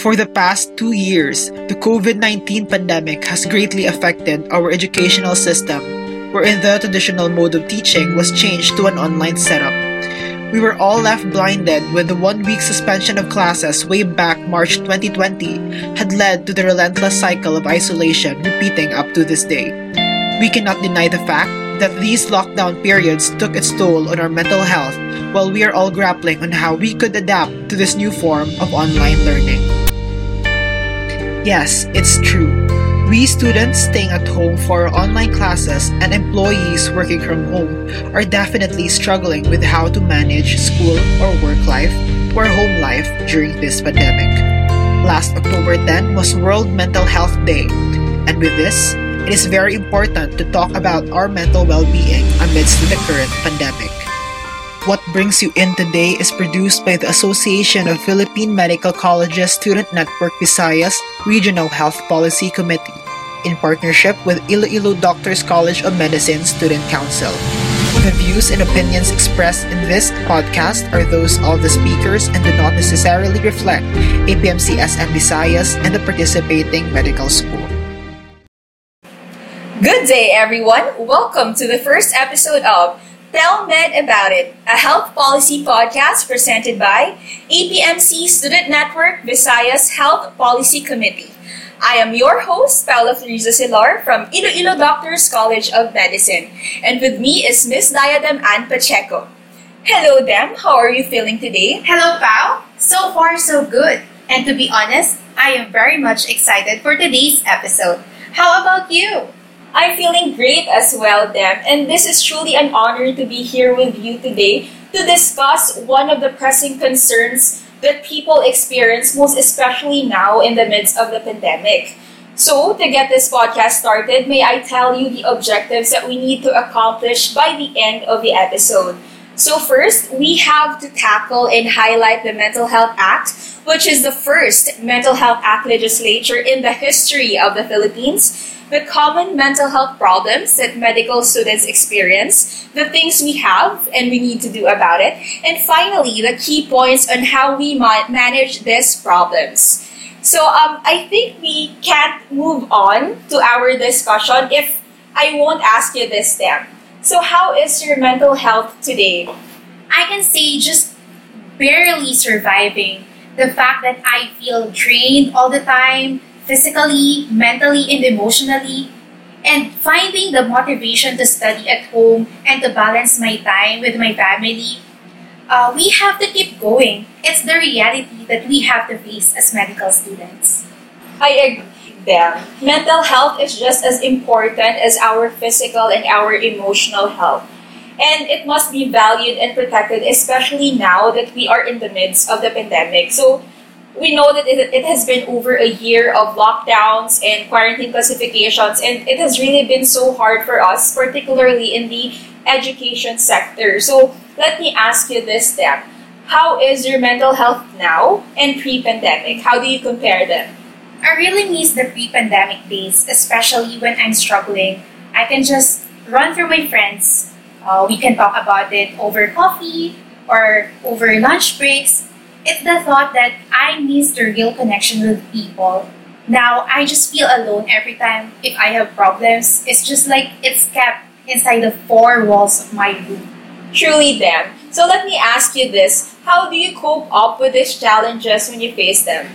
For the past two years, the COVID 19 pandemic has greatly affected our educational system, wherein the traditional mode of teaching was changed to an online setup. We were all left blinded when the one week suspension of classes way back March 2020 had led to the relentless cycle of isolation repeating up to this day. We cannot deny the fact that these lockdown periods took its toll on our mental health while we are all grappling on how we could adapt to this new form of online learning. Yes, it's true. We students staying at home for our online classes and employees working from home are definitely struggling with how to manage school or work life or home life during this pandemic. Last October 10 was World Mental Health Day, and with this, it is very important to talk about our mental well being amidst the current pandemic. What Brings You In Today is produced by the Association of Philippine Medical Colleges Student Network Visayas Regional Health Policy Committee in partnership with Iloilo Doctors College of Medicine Student Council. The views and opinions expressed in this podcast are those of the speakers and do not necessarily reflect APMC SN Visayas and the participating medical school. Good day, everyone. Welcome to the first episode of Tell Med About It, a health policy podcast presented by APMC Student Network Visayas Health Policy Committee. I am your host, Paula Floriz Acelar from Iloilo Doctors College of Medicine, and with me is Miss Diadem Ann Pacheco. Hello, Dem. How are you feeling today? Hello, Pao. So far, so good. And to be honest, I am very much excited for today's episode. How about you? I'm feeling great as well, Dem, and this is truly an honor to be here with you today to discuss one of the pressing concerns that people experience, most especially now in the midst of the pandemic. So, to get this podcast started, may I tell you the objectives that we need to accomplish by the end of the episode? So, first, we have to tackle and highlight the Mental Health Act, which is the first Mental Health Act legislature in the history of the Philippines the common mental health problems that medical students experience, the things we have and we need to do about it, and finally, the key points on how we might manage these problems. So, um, I think we can't move on to our discussion if I won't ask you this, then. So, how is your mental health today? I can say just barely surviving. The fact that I feel drained all the time, physically, mentally, and emotionally, and finding the motivation to study at home and to balance my time with my family. Uh, we have to keep going. It's the reality that we have to face as medical students. I agree there. Mental health is just as important as our physical and our emotional health. And it must be valued and protected, especially now that we are in the midst of the pandemic. So we know that it, it has been over a year of lockdowns and quarantine classifications, and it has really been so hard for us, particularly in the education sector. So let me ask you this then. How is your mental health now and pre pandemic? How do you compare them? I really miss the pre pandemic days, especially when I'm struggling. I can just run through my friends. Uh, we can talk about it over coffee or over lunch breaks it's the thought that I miss the real connection with people. Now I just feel alone every time if I have problems. It's just like it's kept inside the four walls of my room. Truly, them. So let me ask you this: How do you cope up with these challenges when you face Dem?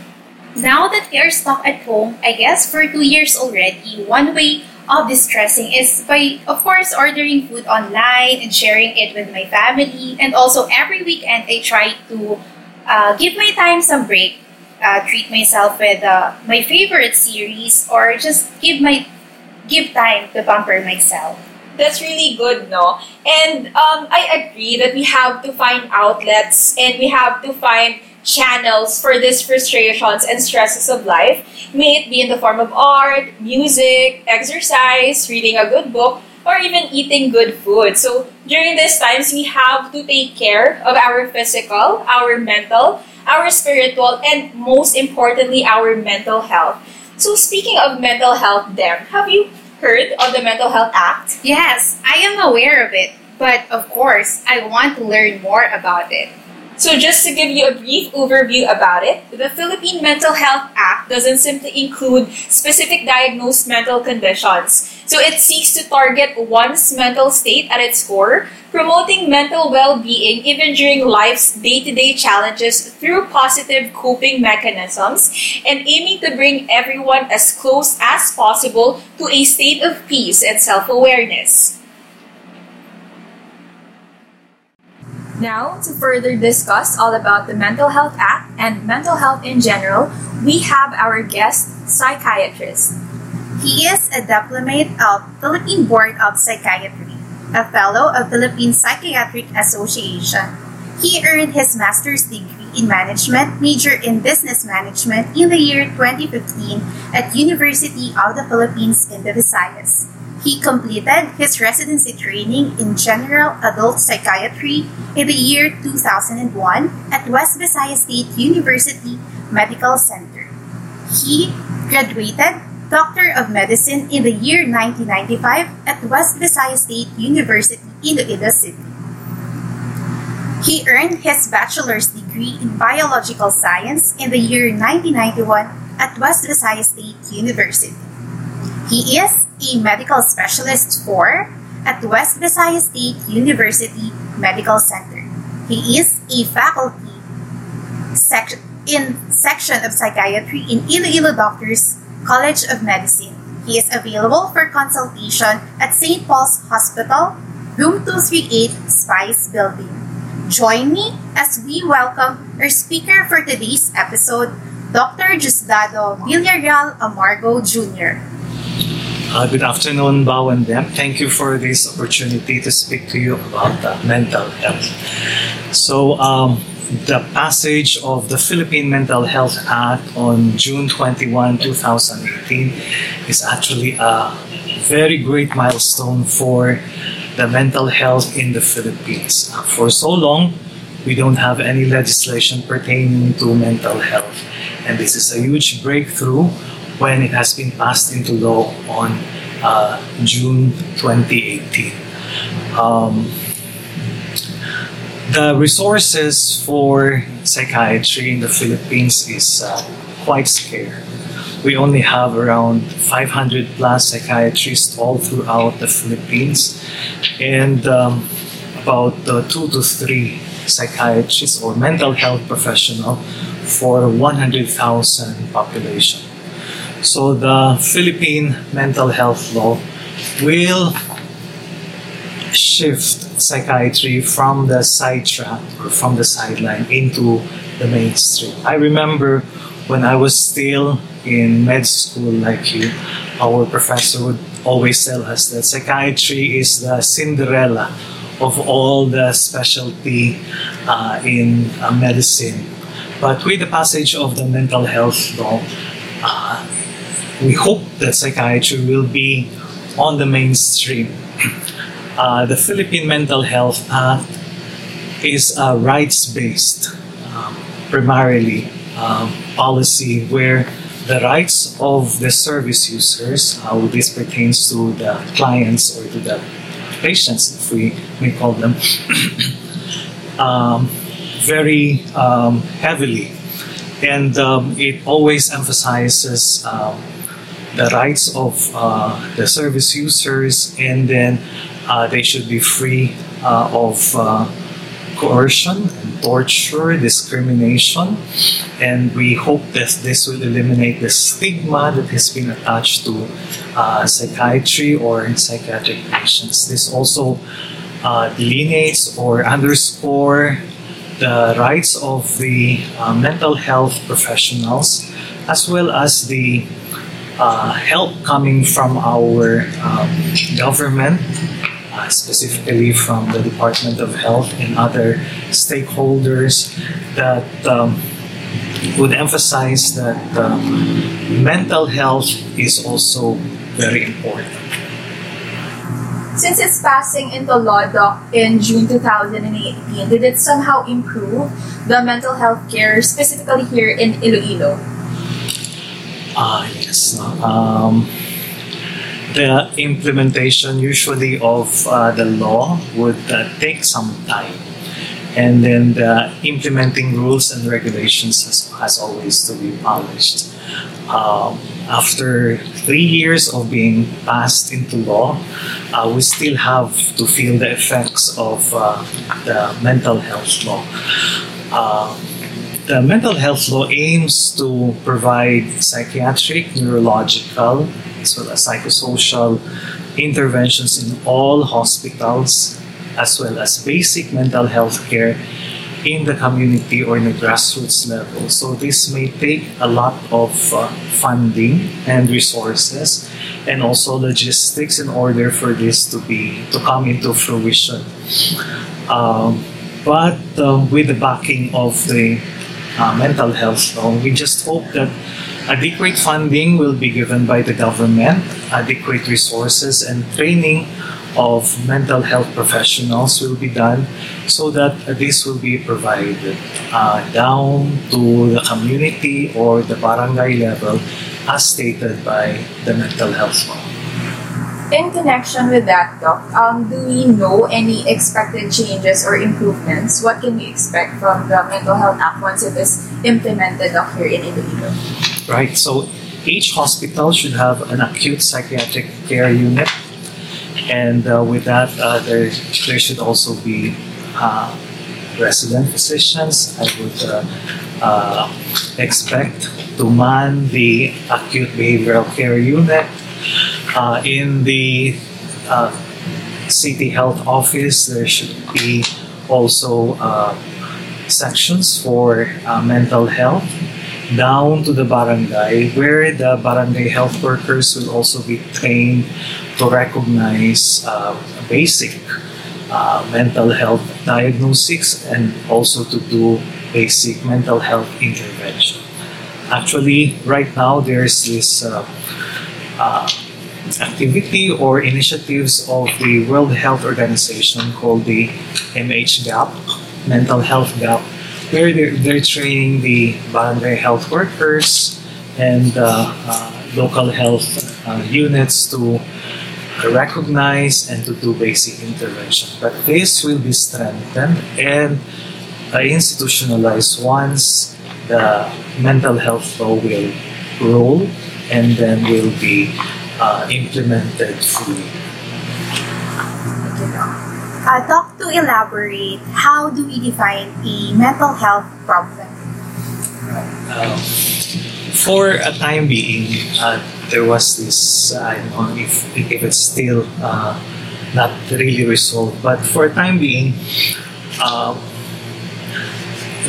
Now that we are stuck at home, I guess for two years already, one way of distressing is by, of course, ordering food online and sharing it with my family. And also, every weekend, I try to uh, give my time some break, uh, treat myself with uh, my favorite series, or just give my give time to pamper myself. That's really good, no? And um, I agree that we have to find outlets and we have to find channels for these frustrations and stresses of life. May it be in the form of art, music, exercise, reading a good book, or even eating good food. So during these times, we have to take care of our physical, our mental, our spiritual, and most importantly, our mental health. So speaking of mental health, Dem, have you heard of the Mental Health Act? Yes, I am aware of it. But of course, I want to learn more about it. So, just to give you a brief overview about it, the Philippine Mental Health Act doesn't simply include specific diagnosed mental conditions. So, it seeks to target one's mental state at its core, promoting mental well being even during life's day to day challenges through positive coping mechanisms, and aiming to bring everyone as close as possible to a state of peace and self awareness. Now, to further discuss all about the Mental Health Act and mental health in general, we have our guest psychiatrist. He is a diplomate of Philippine Board of Psychiatry, a fellow of Philippine Psychiatric Association. He earned his master's degree in management, major in business management in the year 2015 at University of the Philippines in the Visayas. He completed his residency training in general adult psychiatry in the year 2001 at West Visayas State University Medical Center. He graduated Doctor of Medicine in the year 1995 at West Visayas State University in Iloilo City. He earned his bachelor's degree in biological science in the year 1991 at West Visayas State University. He is a medical specialist for at West Visayas State University Medical Center. He is a faculty sec- in section of psychiatry in Iloilo Doctors College of Medicine. He is available for consultation at St. Paul's Hospital, room 238, Spice Building. Join me as we welcome our speaker for today's episode, Dr. Diosdado Villarreal Amargo Jr. Uh, good afternoon, Pao and Dem. Thank you for this opportunity to speak to you about uh, mental health. So, um, the passage of the Philippine Mental Health Act on June 21, 2018 is actually a very great milestone for the mental health in the Philippines. For so long, we don't have any legislation pertaining to mental health, and this is a huge breakthrough when it has been passed into law on uh, June 2018. Um, the resources for psychiatry in the Philippines is uh, quite scarce. We only have around 500 plus psychiatrists all throughout the Philippines, and um, about uh, two to three psychiatrists or mental health professional for 100,000 population. So the Philippine mental health law will shift psychiatry from the sidetrack or from the sideline into the mainstream. I remember when I was still in med school like you, our professor would always tell us that psychiatry is the Cinderella of all the specialty uh, in uh, medicine. But with the passage of the mental health law, uh, we hope that psychiatry will be on the mainstream. Uh, the Philippine Mental Health Act is a rights-based, um, primarily um, policy where the rights of the service users, how this pertains to the clients or to the patients, if we may call them, um, very um, heavily. And um, it always emphasizes um, the rights of uh, the service users, and then uh, they should be free uh, of coercion, torture, discrimination, and we hope that this will eliminate the stigma that has been attached to uh, psychiatry or psychiatric patients. This also uh, delineates or underscore the rights of the uh, mental health professionals as well as the uh, help coming from our um, government, uh, specifically from the Department of Health and other stakeholders that um, would emphasize that uh, mental health is also very important. Since its passing into law, Doc, in June 2018, did it somehow improve the mental health care, specifically here in Iloilo? Ah, yes. Um, the implementation usually of uh, the law would uh, take some time. and then the implementing rules and regulations has, has always to be published. Um, after three years of being passed into law, uh, we still have to feel the effects of uh, the mental health law. The mental health law aims to provide psychiatric, neurological, as well as psychosocial interventions in all hospitals, as well as basic mental health care in the community or in the grassroots level. So this may take a lot of uh, funding and resources and also logistics in order for this to be to come into fruition. Um, but uh, with the backing of the uh, mental health law, we just hope that adequate funding will be given by the government, adequate resources and training of mental health professionals will be done so that this will be provided uh, down to the community or the barangay level as stated by the mental health law. In connection with that, Doc, um, do we know any expected changes or improvements? What can we expect from the Mental Health Act once it is implemented Doc, here in Iloilo? Right, so each hospital should have an acute psychiatric care unit and uh, with that, uh, there, there should also be uh, resident physicians. I would uh, uh, expect to man the acute behavioral care unit. Uh, in the city health office, there should be also sections for mental health down to the barangay where the barangay health workers will also be trained to recognize uh, basic uh, mental health diagnostics and also to do basic mental health intervention. Actually, right now there's this uh, uh activity or initiatives of the World Health Organization called the MHGAP, Mental Health Gap, where they're, they're training the barangay health workers and uh, uh, local health units to recognize and to do basic intervention. But this will be strengthened and uh, institutionalized once the mental health law will roll and then will be uh, implemented fully. Uh, Doc, to elaborate, how do we define a mental health problem? Um, for a time being, uh, there was this, uh, I don't know if, if it's still uh, not really resolved, but for a time being, uh,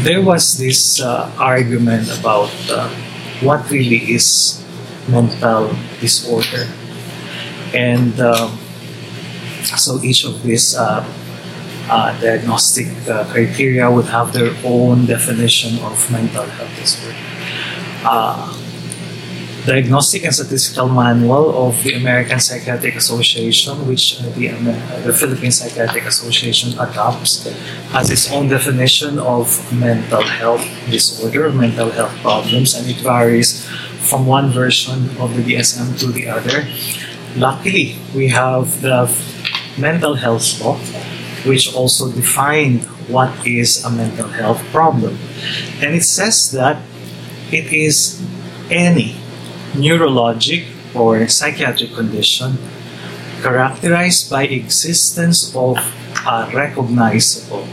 there was this uh, argument about uh, what really is mental disorder. And um, so each of these uh, diagnostic criteria would have their own definition of mental health disorder. Diagnostic and Statistical Manual of the American Psychiatric Association, which uh, the, uh, the Philippine Psychiatric Association adopts, has its own definition of mental health disorder, mental health problems, and it varies from one version of the DSM to the other. Luckily, we have the mental health law, which also defined what is a mental health problem. And it says that it is any neurologic or psychiatric condition characterized by existence of a recognizable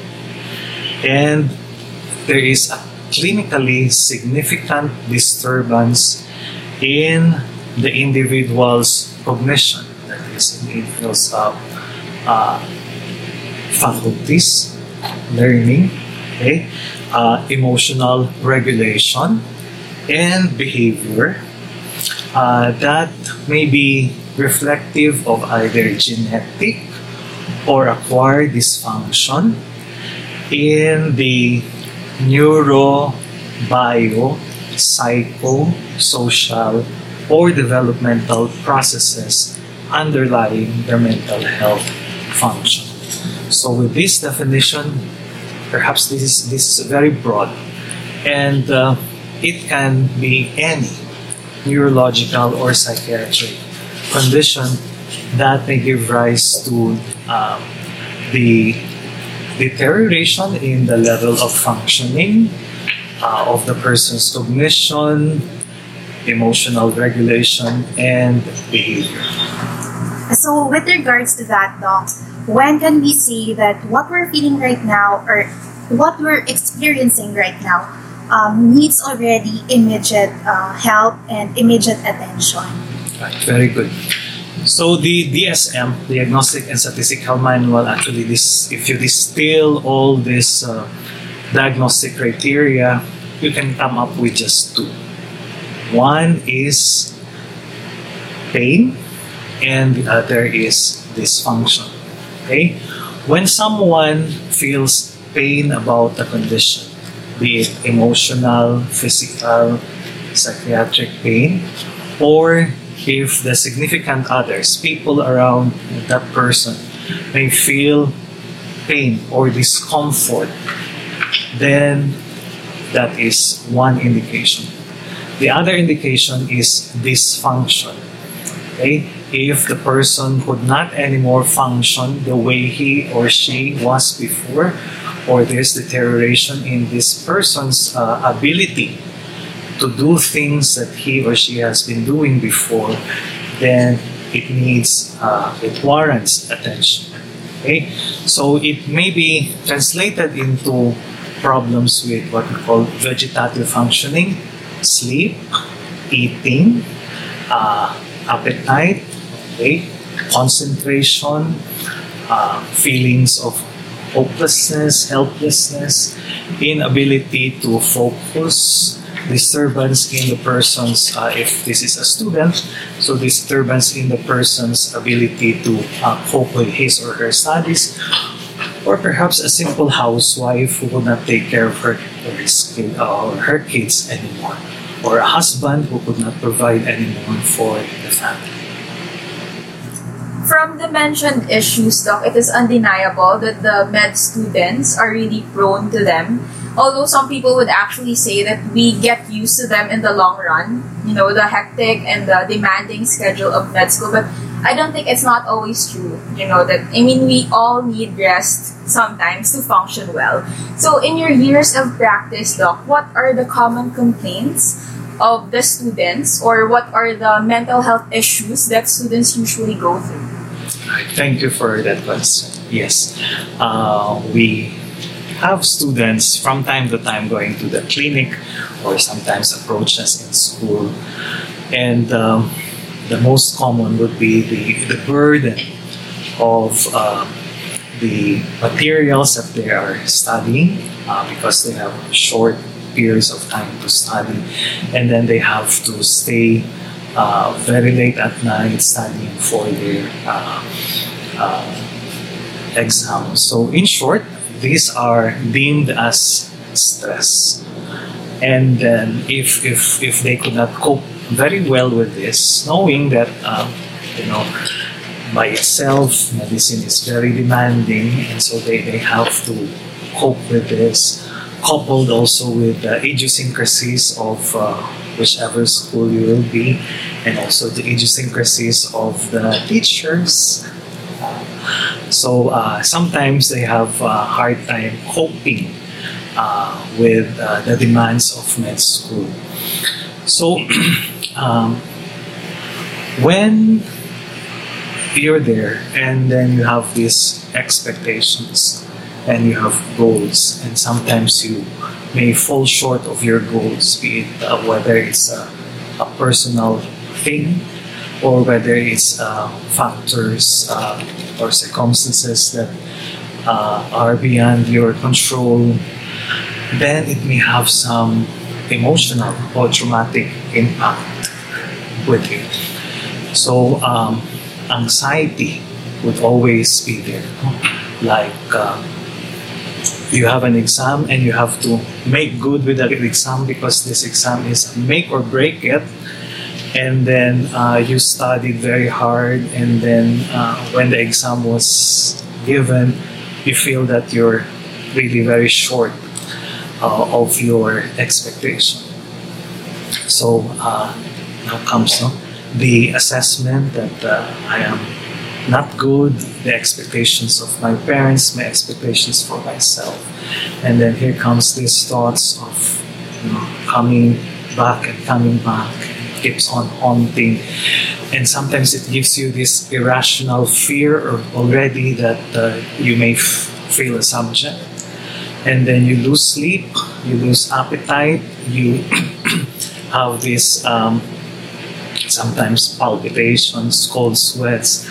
and there is a clinically significant disturbance in the individual's cognition, that is, individual's uh, uh, faculties, learning, okay, uh, emotional regulation, and behavior uh, that may be reflective of either genetic or acquired dysfunction in the neuro, bio, psycho, social, or developmental processes underlying their mental health function. So, with this definition, perhaps this is, this is very broad and uh, it can be any neurological or psychiatric condition that may give rise to um, the deterioration in the level of functioning uh, of the person's cognition, emotional regulation, and behavior. So, with regards to that, Doc, when can we say that what we're feeling right now or what we're experiencing right now um, needs already immediate uh, help and immediate attention? Right, very good. So the DSM, Diagnostic and Statistical Manual, actually, this if you distill all this uh, diagnostic criteria, you can come up with just two. One is pain, and the other is dysfunction. Okay, when someone feels pain about a condition, be it emotional, physical, psychiatric pain, or if the significant others, people around that person, may feel pain or discomfort, then that is one indication. The other indication is dysfunction. Okay? If the person could not anymore function the way he or she was before, or there's deterioration in this person's uh, ability to do things that he or she has been doing before, then it needs, uh, it warrants attention. Okay? So it may be translated into problems with what we call vegetative functioning, sleep, eating, uh, appetite, okay? concentration, uh, feelings of hopelessness, helplessness, inability to focus, disturbance in the person's, uh, if this is a student, so disturbance in the person's ability to uh, cope with his or her studies, or perhaps a simple housewife who would not take care of her or, his kid, uh, or her kids anymore, or a husband who could not provide anymore for the family. From the mentioned issues, Doc, it is undeniable that the med students are really prone to them. Although some people would actually say that we get used to them in the long run, you know, the hectic and the demanding schedule of med school. But I don't think it's not always true, you know, that, I mean, we all need rest sometimes to function well. So, in your years of practice, Doc, what are the common complaints of the students or what are the mental health issues that students usually go through? Thank you for that question. Yes, uh, we have students from time to time going to the clinic or sometimes approach us in school. And um, the most common would be the, the burden of uh, the materials that they are studying uh, because they have short periods of time to study and then they have to stay uh, very late at night studying for their uh, uh, exams. So, in short, these are deemed as stress. And then, if, if, if they could not cope very well with this, knowing that, um, you know, by itself, medicine is very demanding, and so they, they have to cope with this, coupled also with the idiosyncrasies of uh, whichever school you will be, and also the idiosyncrasies of the teachers. So uh, sometimes they have a hard time coping uh, with uh, the demands of med school. So um, when you're there and then you have these expectations and you have goals and sometimes you may fall short of your goals be it uh, whether it's a, a, personal thing or whether it's uh, factors uh, or circumstances that uh, are beyond your control then it may have some emotional or traumatic impact with you so um, anxiety would always be there. Like uh, you have an exam and you have to make good with that exam because this exam is make or break it. And then uh, you studied very hard, and then uh, when the exam was given, you feel that you're really very short uh, of your expectation. So uh, now comes no? the assessment that uh, I am not good, the expectations of my parents, my expectations for myself. And then here comes these thoughts of you know, coming back and coming back, keeps on haunting. And sometimes it gives you this irrational fear already that uh, you may f- feel a subject. And then you lose sleep, you lose appetite, you have this um, sometimes palpitations, cold sweats,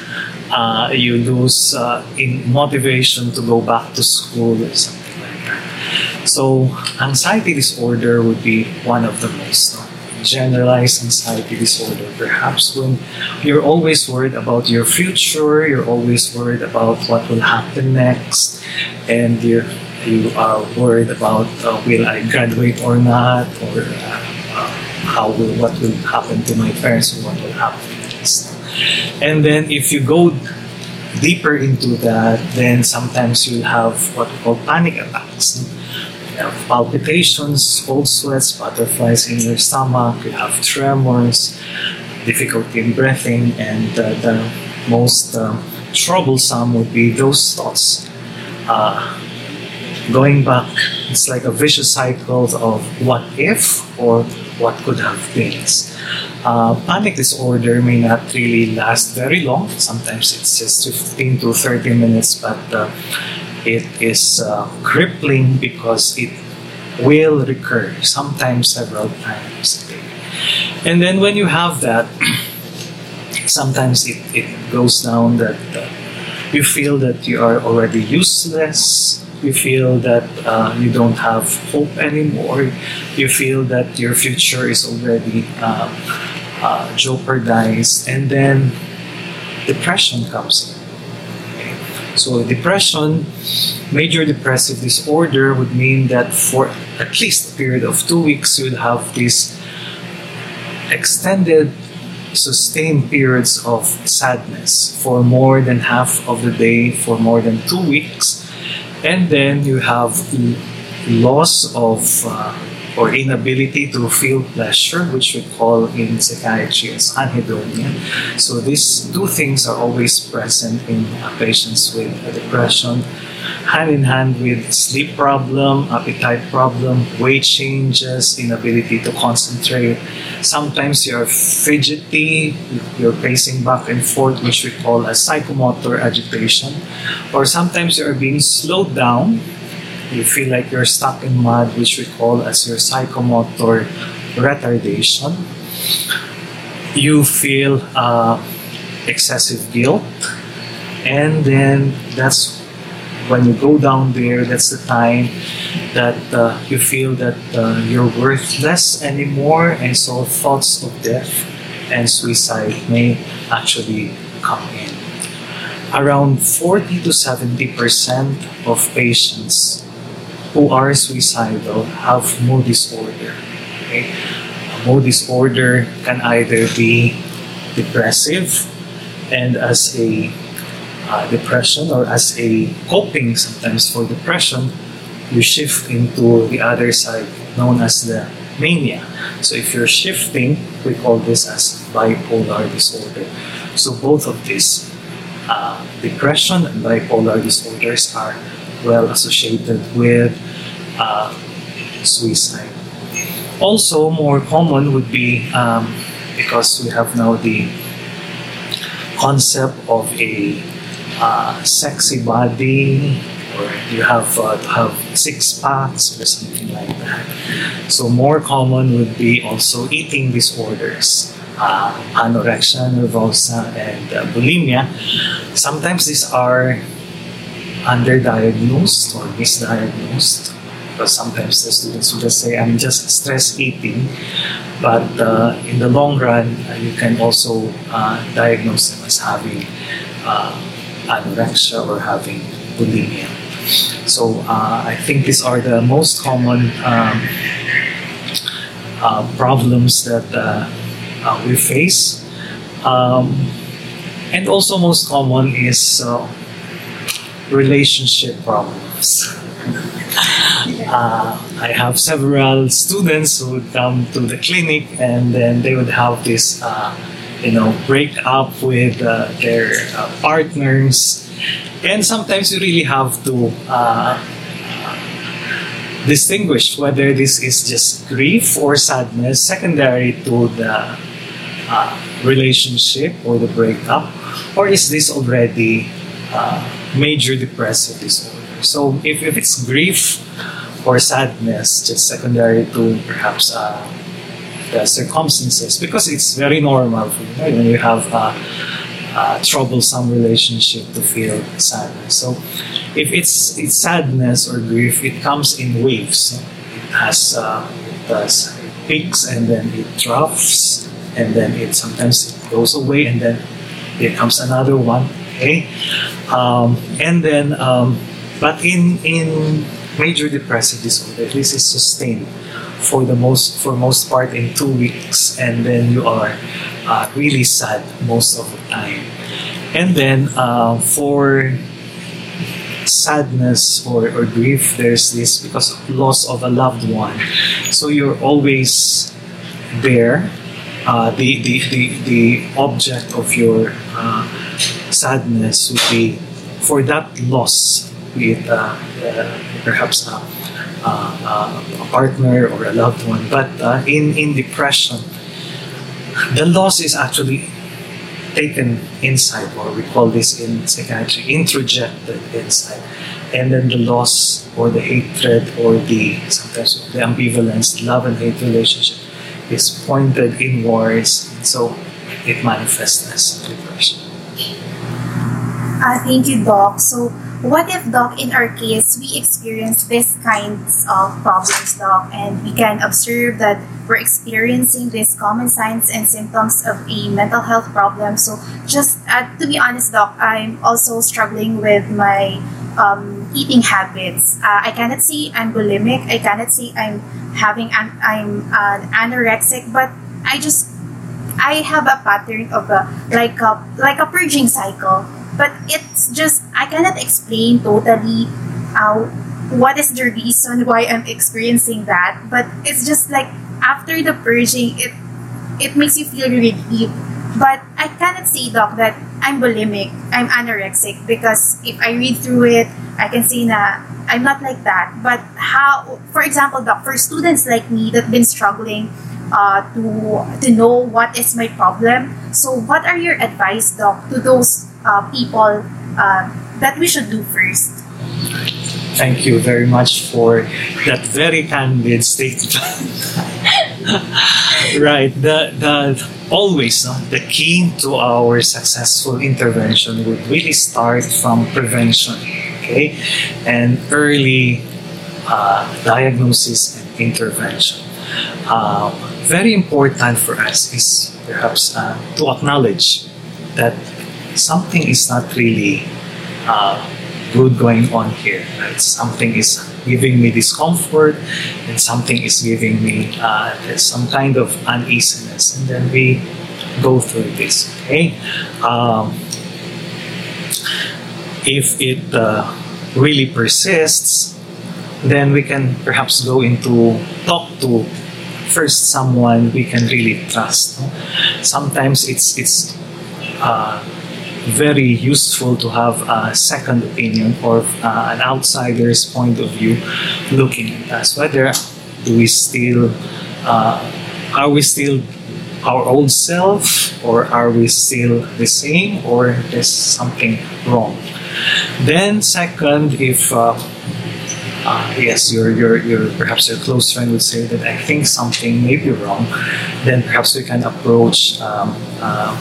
uh, you lose uh, in motivation to go back to school or something like that. So anxiety disorder would be one of the most generalized anxiety disorder. Perhaps when you're always worried about your future, you're always worried about what will happen next, and you you are worried about uh, will I graduate or not, or uh, how will what will happen to my parents, or what will happen next. And then if you go deeper into that, then sometimes you'll have what we call panic attacks. Have palpitations, cold sweats, butterflies in your stomach, you have tremors, difficulty in breathing, and uh, the most uh, troublesome would be those thoughts. Uh, going back, it's like a vicious cycle of what if or what could have been. Uh, panic disorder may not really last very long. Sometimes it's just 15 to 30 minutes, but uh, it is uh, crippling because it will recur, sometimes several times a day. And then when you have that, sometimes it, it goes down that uh, you feel that you are already useless, you feel that uh, you don't have hope anymore, you feel that your future is already uh, uh, jeopardized, and then depression comes in. So, depression, major depressive disorder, would mean that for at least a period of two weeks, you would have these extended sustained periods of sadness for more than half of the day for more than two weeks. And then you have loss of uh, or inability to feel pleasure, which we call in psychiatry as anhedonia. So these two things are always present in patients with depression, hand in hand with sleep problem, appetite problem, weight changes, inability to concentrate. Sometimes you're fidgety, you're pacing back and forth, which we call a psychomotor agitation, or sometimes you're being slowed down you feel like you're stuck in mud, which we call as your psychomotor retardation. You feel uh, excessive guilt, and then that's when you go down there. That's the time that uh, you feel that uh, you're worthless anymore, and so thoughts of death and suicide may actually come in. Around 40 to 70 percent of patients who are suicidal have mood disorder. Okay? Mood disorder can either be depressive and as a uh, depression or as a coping sometimes for depression, you shift into the other side known as the mania. So if you're shifting, we call this as bipolar disorder. So both of these, uh, depression and bipolar disorders are well associated with uh, suicide. Also, more common would be um, because we have now the concept of a uh, sexy body, or you have uh, have six packs or something like that. So more common would be also eating disorders, uh, anorexia nervosa and uh, bulimia. Sometimes these are underdiagnosed or misdiagnosed because sometimes the students will just say, I'm just stress eating. But uh, in the long run, uh, you can also uh, diagnose them as having uh, anorexia or having bulimia. So uh, I think these are the most common um, uh, problems that we face. Um, and also most common is relationship problems. uh, I have several students who would come to the clinic and then they would have this uh, you know, break up with uh, their uh, partners. And sometimes you really have to uh, distinguish whether this is just grief or sadness secondary to the uh, relationship or the breakup, or is this already major depressive disorder? So if, if it's grief or sadness, just secondary to perhaps uh, the circumstances, because it's very normal you when you have a, a troublesome relationship to feel sadness. So if it's it's sadness or grief, it comes in waves. It has uh, it peaks and then it drops and then it sometimes it goes away and then there comes another one. Okay, um, and then um, but in in major depressive disorder, this is sustained for the most for most part in two weeks, and then you are uh, really sad most of the time. And then uh, for sadness or, or grief, there's this because of loss of a loved one. So you're always there. Uh, the, the, the, the object of your uh, sadness would be for that loss, be it uh, uh, perhaps a, a, partner or a loved one. But uh, in, in depression, the loss is actually taken inside, or we call this in psychiatry introjected inside. And then the loss or the hatred or the sometimes the ambivalence, love and hate relationship is pointed inwards, so it manifests as depression. Uh, thank you, Doc. So, what if, Doc, in our case, we experience these kinds of problems, Doc, and we can observe that we're experiencing these common signs and symptoms of a mental health problem. So, just uh, to be honest, Doc, I'm also struggling with my um, eating habits. Uh, I cannot say I'm bulimic. I cannot say I'm having an I'm an anorexic, but I just I have a pattern of a like a like a purging cycle but it's just I cannot explain totally uh, what is the reason why I'm experiencing that. But it's just like after the purging, it it makes you feel relieved. But I cannot say, doc, that I'm bulimic, I'm anorexic because if I read through it, I can say na I'm not like that. But how, for example, doc, for students like me that been struggling uh, to to know what is my problem. So, what are your advice, doc, to those uh, people uh, that we should do first? Thank you very much for that very candid statement. right. The the always no, the key to our successful intervention would really start from prevention. Okay, and early uh, diagnosis and intervention. Uh, very important for us is perhaps uh, to acknowledge that something is not really uh, good going on here. Right? Something is giving me discomfort, and something is giving me uh, some kind of uneasiness, and then we go through this. Okay, um, if it uh, really persists, then we can perhaps go into talk to first someone we can really trust. Sometimes it's it's uh, very useful to have a second opinion or uh, an outsider's point of view looking at us. Whether do we still uh, are we still our old self or are we still the same or there's something wrong? Then second, if uh, uh, yes, your, your, your perhaps your close friend would say that I think something may be wrong, then perhaps we can approach um, uh,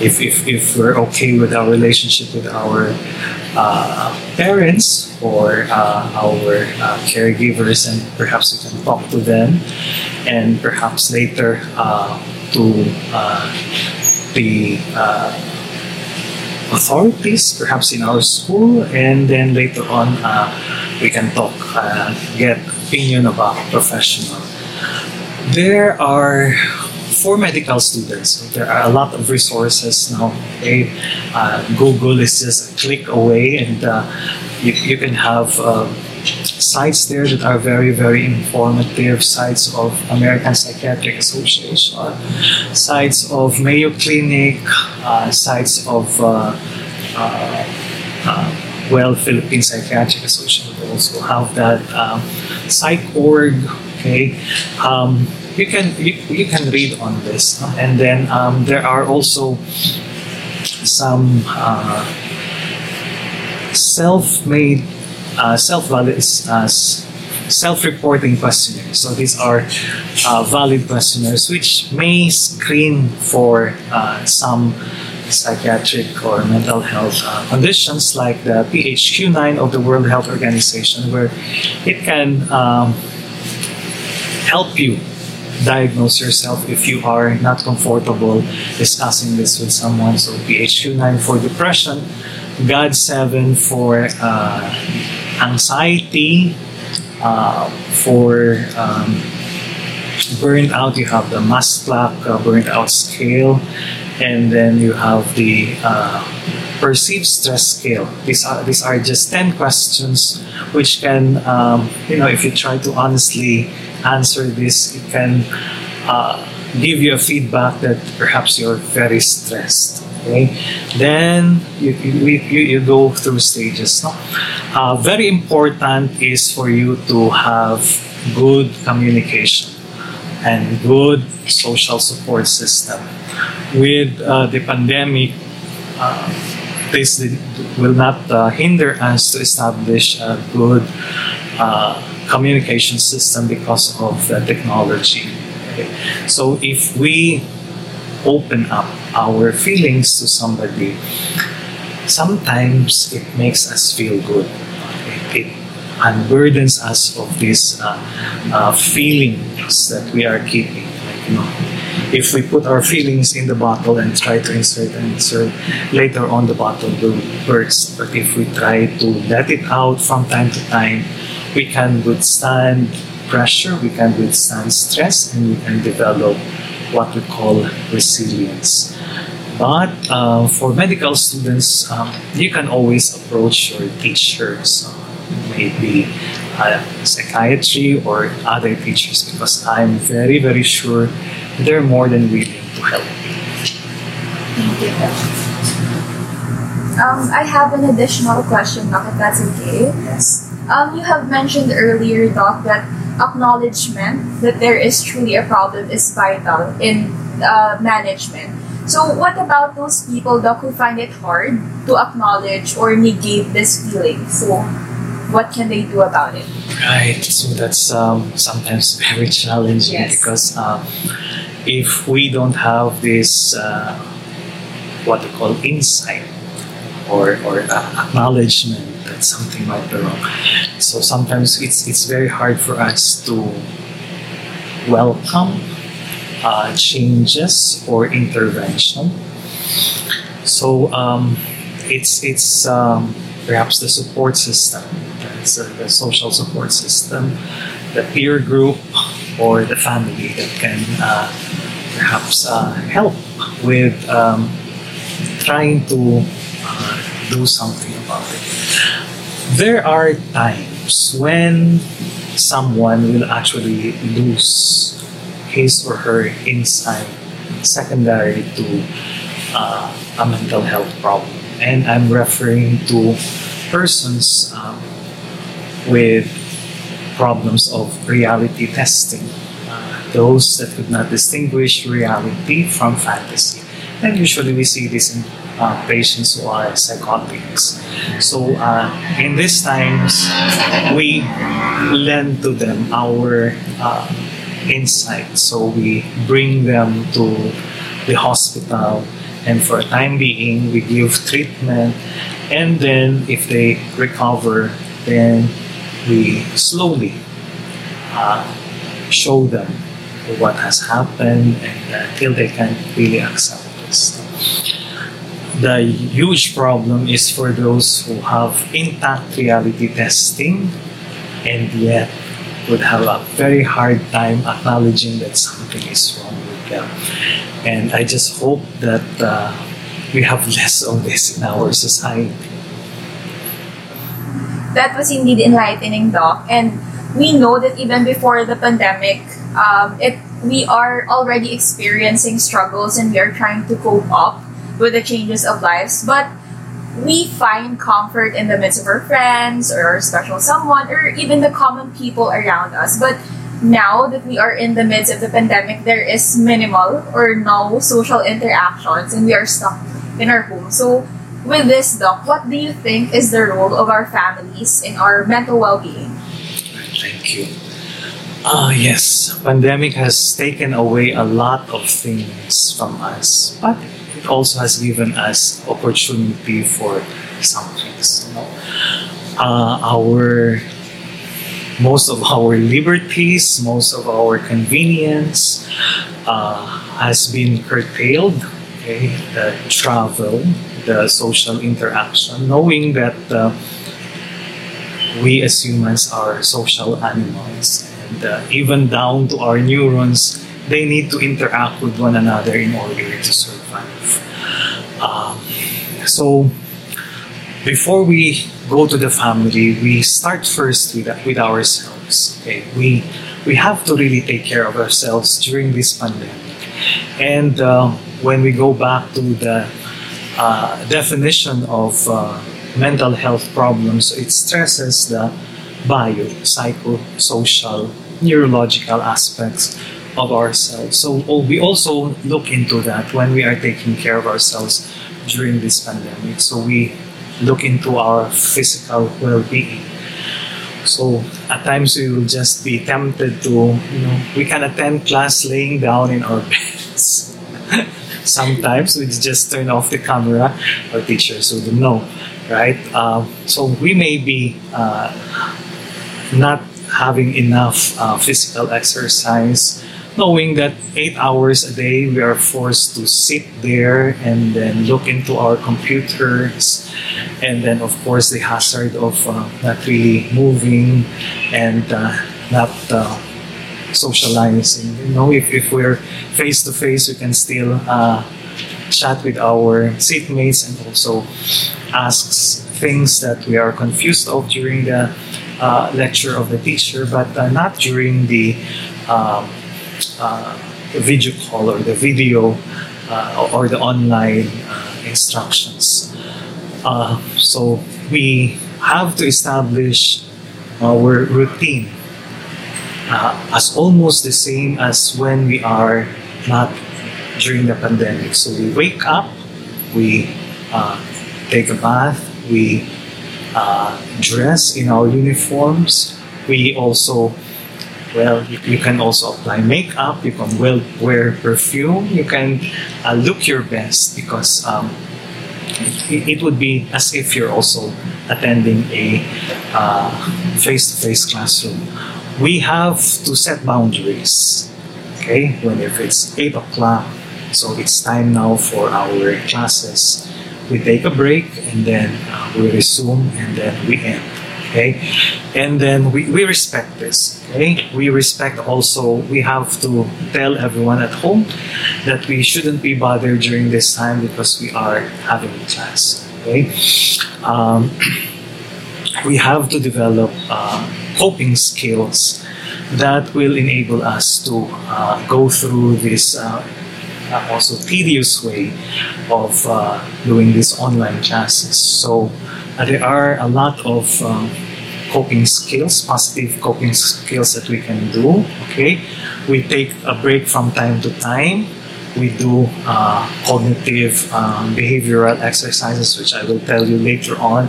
if, if, if we're okay with our relationship with our uh, parents or uh, our uh, caregivers, and perhaps we can talk to them, and perhaps later uh, to uh, the uh, authorities, perhaps in our school, and then later on we can talk, get opinion about professional. There are for medical students, there are a lot of resources now. Okay? Uh, Google is just a click away, and uh, you, you can have uh, sites there that are very, very informative, sites of American Psychiatric Association, sites of Mayo Clinic, uh, sites of uh, uh, well, Philippine Psychiatric Association also have that um, psych.org. Okay, um, you can you, you can read on this, and then um, there are also some uh, self-made, uh, self-valid, uh, self-reporting questionnaires. So these are uh, valid questionnaires which may screen for uh, some psychiatric or mental health uh, conditions like the PHQ-9 of the World Health Organization, where it can um, help you diagnose yourself if you are not comfortable discussing this with someone. So PHQ-9 for depression, GAD-7 for uh, anxiety, uh, for um, burnt out, you have the Maslach uh, burnt out scale, and then you have the uh, perceived stress scale. These are these are just ten questions which can, um, you know, if you try to honestly answer this, it can uh, give you a feedback that perhaps you're very stressed. Okay, then you, you, you, you go through stages. No? Uh, very important is for you to have good communication and good social support system. With uh, the pandemic, uh, this will not uh, hinder us to establish a good uh, communication system because of the technology. Okay? So if we open up our feelings to somebody, sometimes it makes us feel good. Okay? It unburdens us of these uh, uh, feelings that we are keeping. Like, you know, if we put our feelings in the bottle and try to insert and insert, later on the bottle will burst. But if we try to let it out from time to time, we can withstand pressure, we can withstand stress, and we can develop what we call resilience. But uh, for medical students, um, you can always approach your teachers, uh, maybe uh, psychiatry or other teachers, because I'm very, very sure they're more than willing to help you. Thank you. Um, I have an additional question, Doc, if that's okay. Yes. Um, you have mentioned earlier, Doc, that acknowledgement that there is truly a problem is vital in uh, management. So, what about those people, Doc, who find it hard to acknowledge or negate this feeling? So, what can they do about it? Right. So that's um, sometimes very challenging Yes. because uh, if we don't have this, uh, what we call insight or, or uh, acknowledgement that something might be wrong, so sometimes it's it's very hard for us to welcome uh, changes or intervention. So um, it's it's um, perhaps the support system, it's uh, the social support system, the peer group, or the family that can uh, perhaps uh, help with um, trying to uh, do something about it. There are times when someone will actually lose his or her insight secondary to uh, a mental health problem. And I'm referring to persons um, with problems of reality testing, uh, those that could not distinguish reality from fantasy. And usually we see this in uh, patients who are psychotics. So uh, in these times, we lend to them our uh, insight. So we bring them to the hospital, and for a time being, we give treatment. And then, if they recover, then we slowly uh, show them what has happened and until they can really accept this. The huge problem is for those who have intact reality testing and yet would have a very hard time acknowledging that something is wrong with them. And I just hope that uh, we have less of this in our society. That was indeed enlightening, Doc. And we know that even before the pandemic, um, it we are already experiencing struggles and we are trying to cope up with the changes of lives. But we find comfort in the midst of our friends or our special someone or even the common people around us. But now that we are in the midst of the pandemic, there is minimal or no social interactions and we are stuck in our home. So, with this, Doc, what do you think is the role of our families in our mental well being? Thank you. Ah, yes, pandemic has taken away a lot of things from us, but it also has given us opportunity for some things. You know? uh, our most of our liberties, most of our convenience uh, has been curtailed. Okay, the travel, the social interaction, knowing that uh, we as humans are social animals, and uh, even down to our neurons, they need to interact with one another in order to survive. Um, so, before we go to the family, we start first with, with ourselves. Okay, we we have to really take care of ourselves during this pandemic, and uh, when we go back to the uh, definition of uh, mental health problems, it stresses the bio, psycho, social, neurological aspects of ourselves. So oh, we also look into that when we are taking care of ourselves during this pandemic. So we look into our physical well-being. So at times we will just be tempted to, you know, we can attend class laying down in our beds. Sometimes we just turn off the camera. Our teachers would know, right? Uh, so we may be uh, not having enough uh, physical exercise knowing that eight hours a day we are forced to sit there and then look into our computers and then of course the hazard of uh, not really moving and uh, not uh, socializing you know if, if we're face to face we can still uh, chat with our seatmates and also ask things that we are confused of during the uh, lecture of the teacher but uh, not during the um, uh, video call or the video uh, or the online uh, instructions. So we have to establish our routine uh, as almost the same as when we are not during the pandemic. So we wake up, we uh, take a bath, we dress in our uniforms, we also well, you, you, can also apply makeup, you can well wear perfume, you can uh, look your best because um, it, it, would be as if you're also attending a face to face classroom. We have to set boundaries, okay? When if it's 8 o'clock, so it's time now for our classes. We take a break and then uh, we resume and then we end okay and then we, we respect this okay we respect also we have to tell everyone at home that we shouldn't be bothered during this time because we are having class okay um, we have to develop uh, coping skills that will enable us to uh, go through this uh, also tedious way of uh, doing these online classes so uh, there are a lot of um, coping skills, positive coping skills that we can do. Okay, we take a break from time to time. We do uh, cognitive um, behavioral exercises, which I will tell you later on.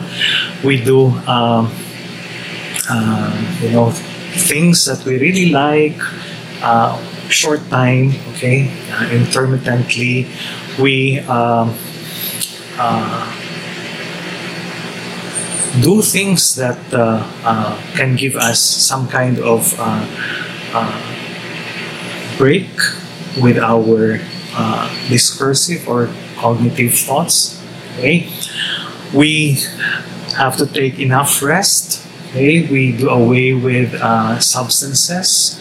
We do, um, uh, you know, things that we really like. Uh, short time, okay, uh, intermittently. We um, uh, do things that uh, uh, can give us some kind of uh, break with our discursive or cognitive thoughts. Okay, we have to take enough rest. Okay, we do away with uh, substances.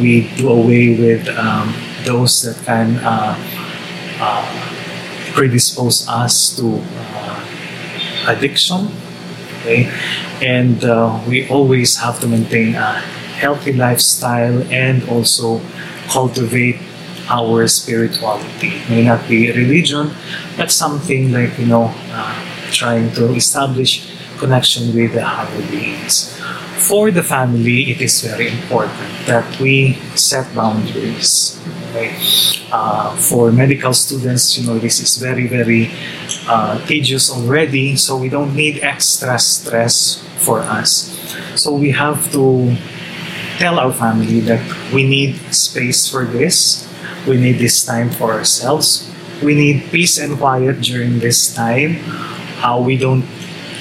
we do away with um, those that can predispose us to addiction Okay, and uh, we always have to maintain a healthy lifestyle and also cultivate our spirituality. May not be religion, but something like you know, uh, trying to establish connection with the higher beings. For the family, it is very important that we set boundaries. Okay? Uh, for medical students, you know, this is very, very uh, tedious already, so we don't need extra stress for us. So we have to tell our family that we need space for this, we need this time for ourselves, we need peace and quiet during this time. Uh, we don't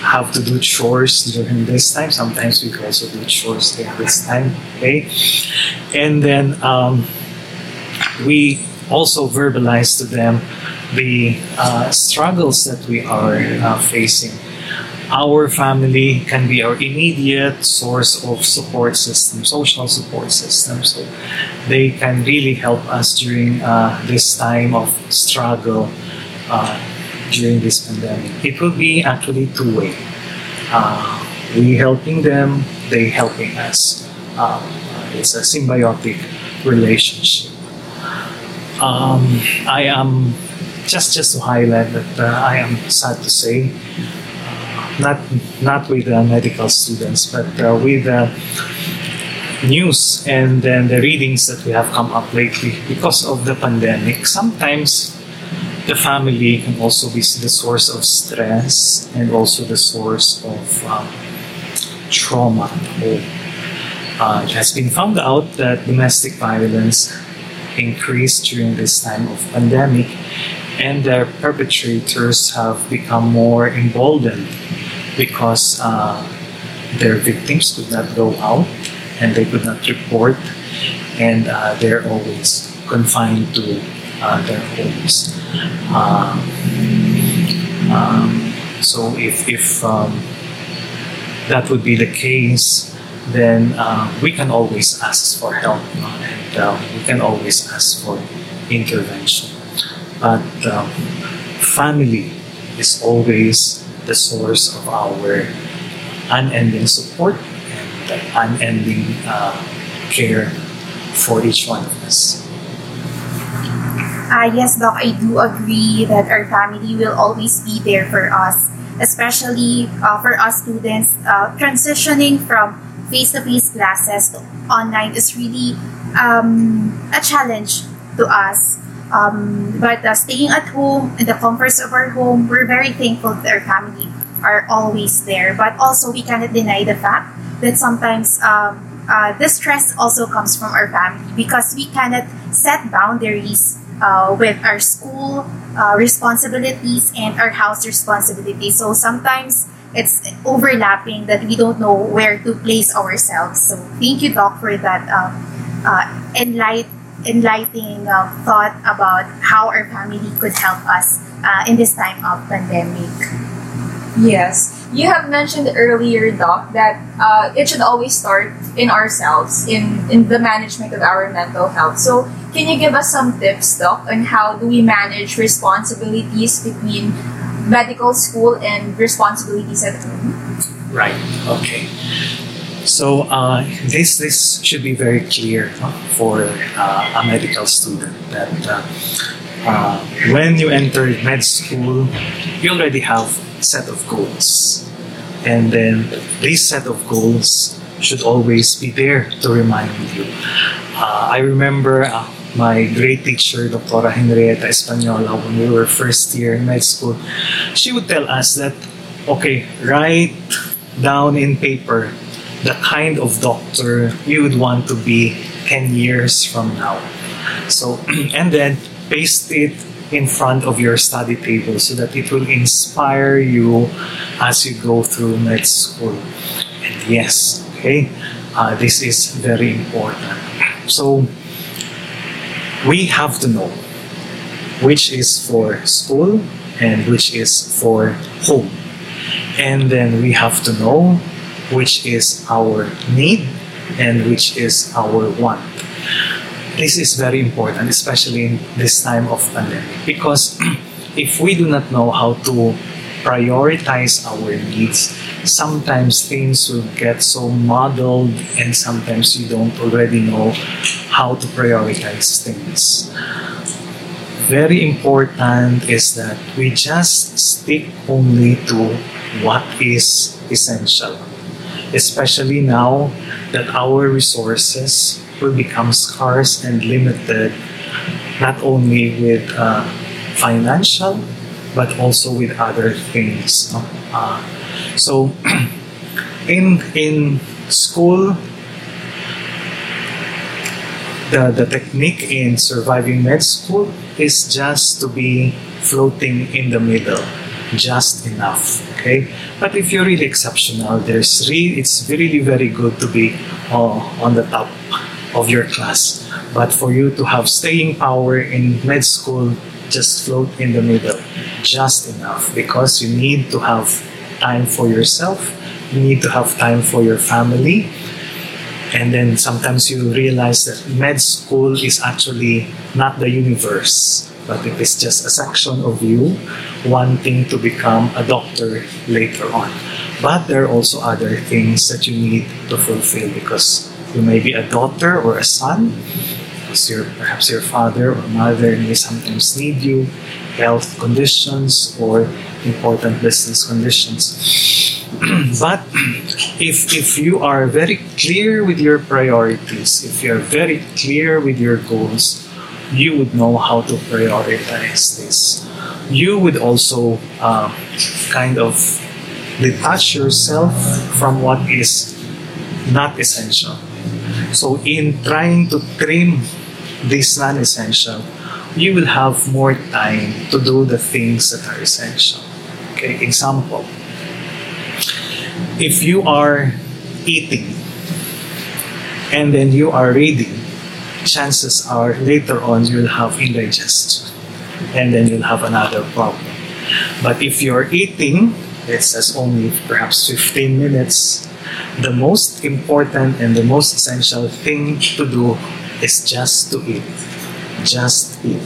have to do chores during this time. Sometimes we also do chores during this time. Okay, and then um, we also verbalize to them the uh, struggles that we are uh, facing. Our family can be our immediate source of support system, social support system. So they can really help us during uh, this time of struggle uh, during this pandemic. It will be actually two way. Uh, we helping them, they helping us. Um, it's a symbiotic relationship. Um, I am just just to highlight that uh, I am sad to say, uh, not not with the medical students, but uh, with the news and then the readings that we have come up lately because of the pandemic. Sometimes the family can also be the source of stress and also the source of um, trauma. Uh, it has been found out that domestic violence increased during this time of pandemic and their perpetrators have become more emboldened because uh, their victims could not go out and they could not report and uh, they're always confined to their homes. Um, um, so if, if um, that would be the case, then uh, we can always ask for help uh, and uh, we can always ask for intervention. But um, family is always the source of our unending support and unending uh, care for each one of us. Uh, yes, Doc, I do agree that our family will always be there for us, especially uh, for us students. Uh, transitioning from face to face classes to online is really um, a challenge to us. Um, but uh, staying at home in the comforts of our home, we're very thankful that our family are always there. But also, we cannot deny the fact that sometimes um, uh, the stress also comes from our family because we cannot set boundaries uh, with our school uh, responsibilities and our house responsibilities. So sometimes it's overlapping that we don't know where to place ourselves. So thank you, Doc, for that um, uh, enlight, enlightening uh, thought about how our family could help us uh, in this time of pandemic. Yes. You have mentioned earlier, Doc, that uh, it should always start in ourselves, in, in the management of our mental health. So, can you give us some tips, Doc, on how do we manage responsibilities between medical school and responsibilities at home? Right. Okay. So uh, this this should be very clear for uh, a medical student that uh, when you enter med school, you already have a set of goals, and then this set of goals should always be there to remind you. Uh, I remember uh, my great teacher, Dr. Henrietta Espanola, when we were first year in med school, she would tell us that, okay, write down in paper the kind of doctor you would want to be 10 years from now. So, and then paste it in front of your study table so that it will inspire you as you go through med school. And yes, okay, uh, this is very important. So, we have to know which is for school and which is for home. And then we have to know which is our need and which is our want. This is very important, especially in this time of pandemic, because if we do not know how to prioritize our needs, sometimes things will get so muddled and sometimes you don't already know how to prioritize things. Very important is that we just stick only to what is essential, especially now that our resources will become scarce and limited, not only with uh, financial but also with other things. no? Uh, so, in in school, the the technique in surviving med school is just to be floating in the middle, just enough. Okay, but if you're really exceptional, there's re- it's really very good to be uh, on the top of your class. But for you to have staying power in med school, just float in the middle, just enough, because you need to have time for yourself, you need to have time for your family, and then sometimes you realize that med school is actually not the universe, but it is just a section of you wanting to become a doctor later on. But there are also other things that you need to fulfill because you may be a daughter or a son, because your perhaps your father or mother may sometimes need you, health conditions or important business conditions. but if if you are very clear with your priorities, if you are very clear with your goals, you would know how to prioritize this. You would also uh, kind of detach yourself from what is not essential. So, in trying to trim this non essential, you will have more time to do the things that are essential. Okay, example if you are eating and then you are reading, chances are later on you'll have indigestion and then you'll have another problem. But if you're eating, it says only perhaps 15 minutes, the most important and the most essential thing to do is just to eat. Just eat.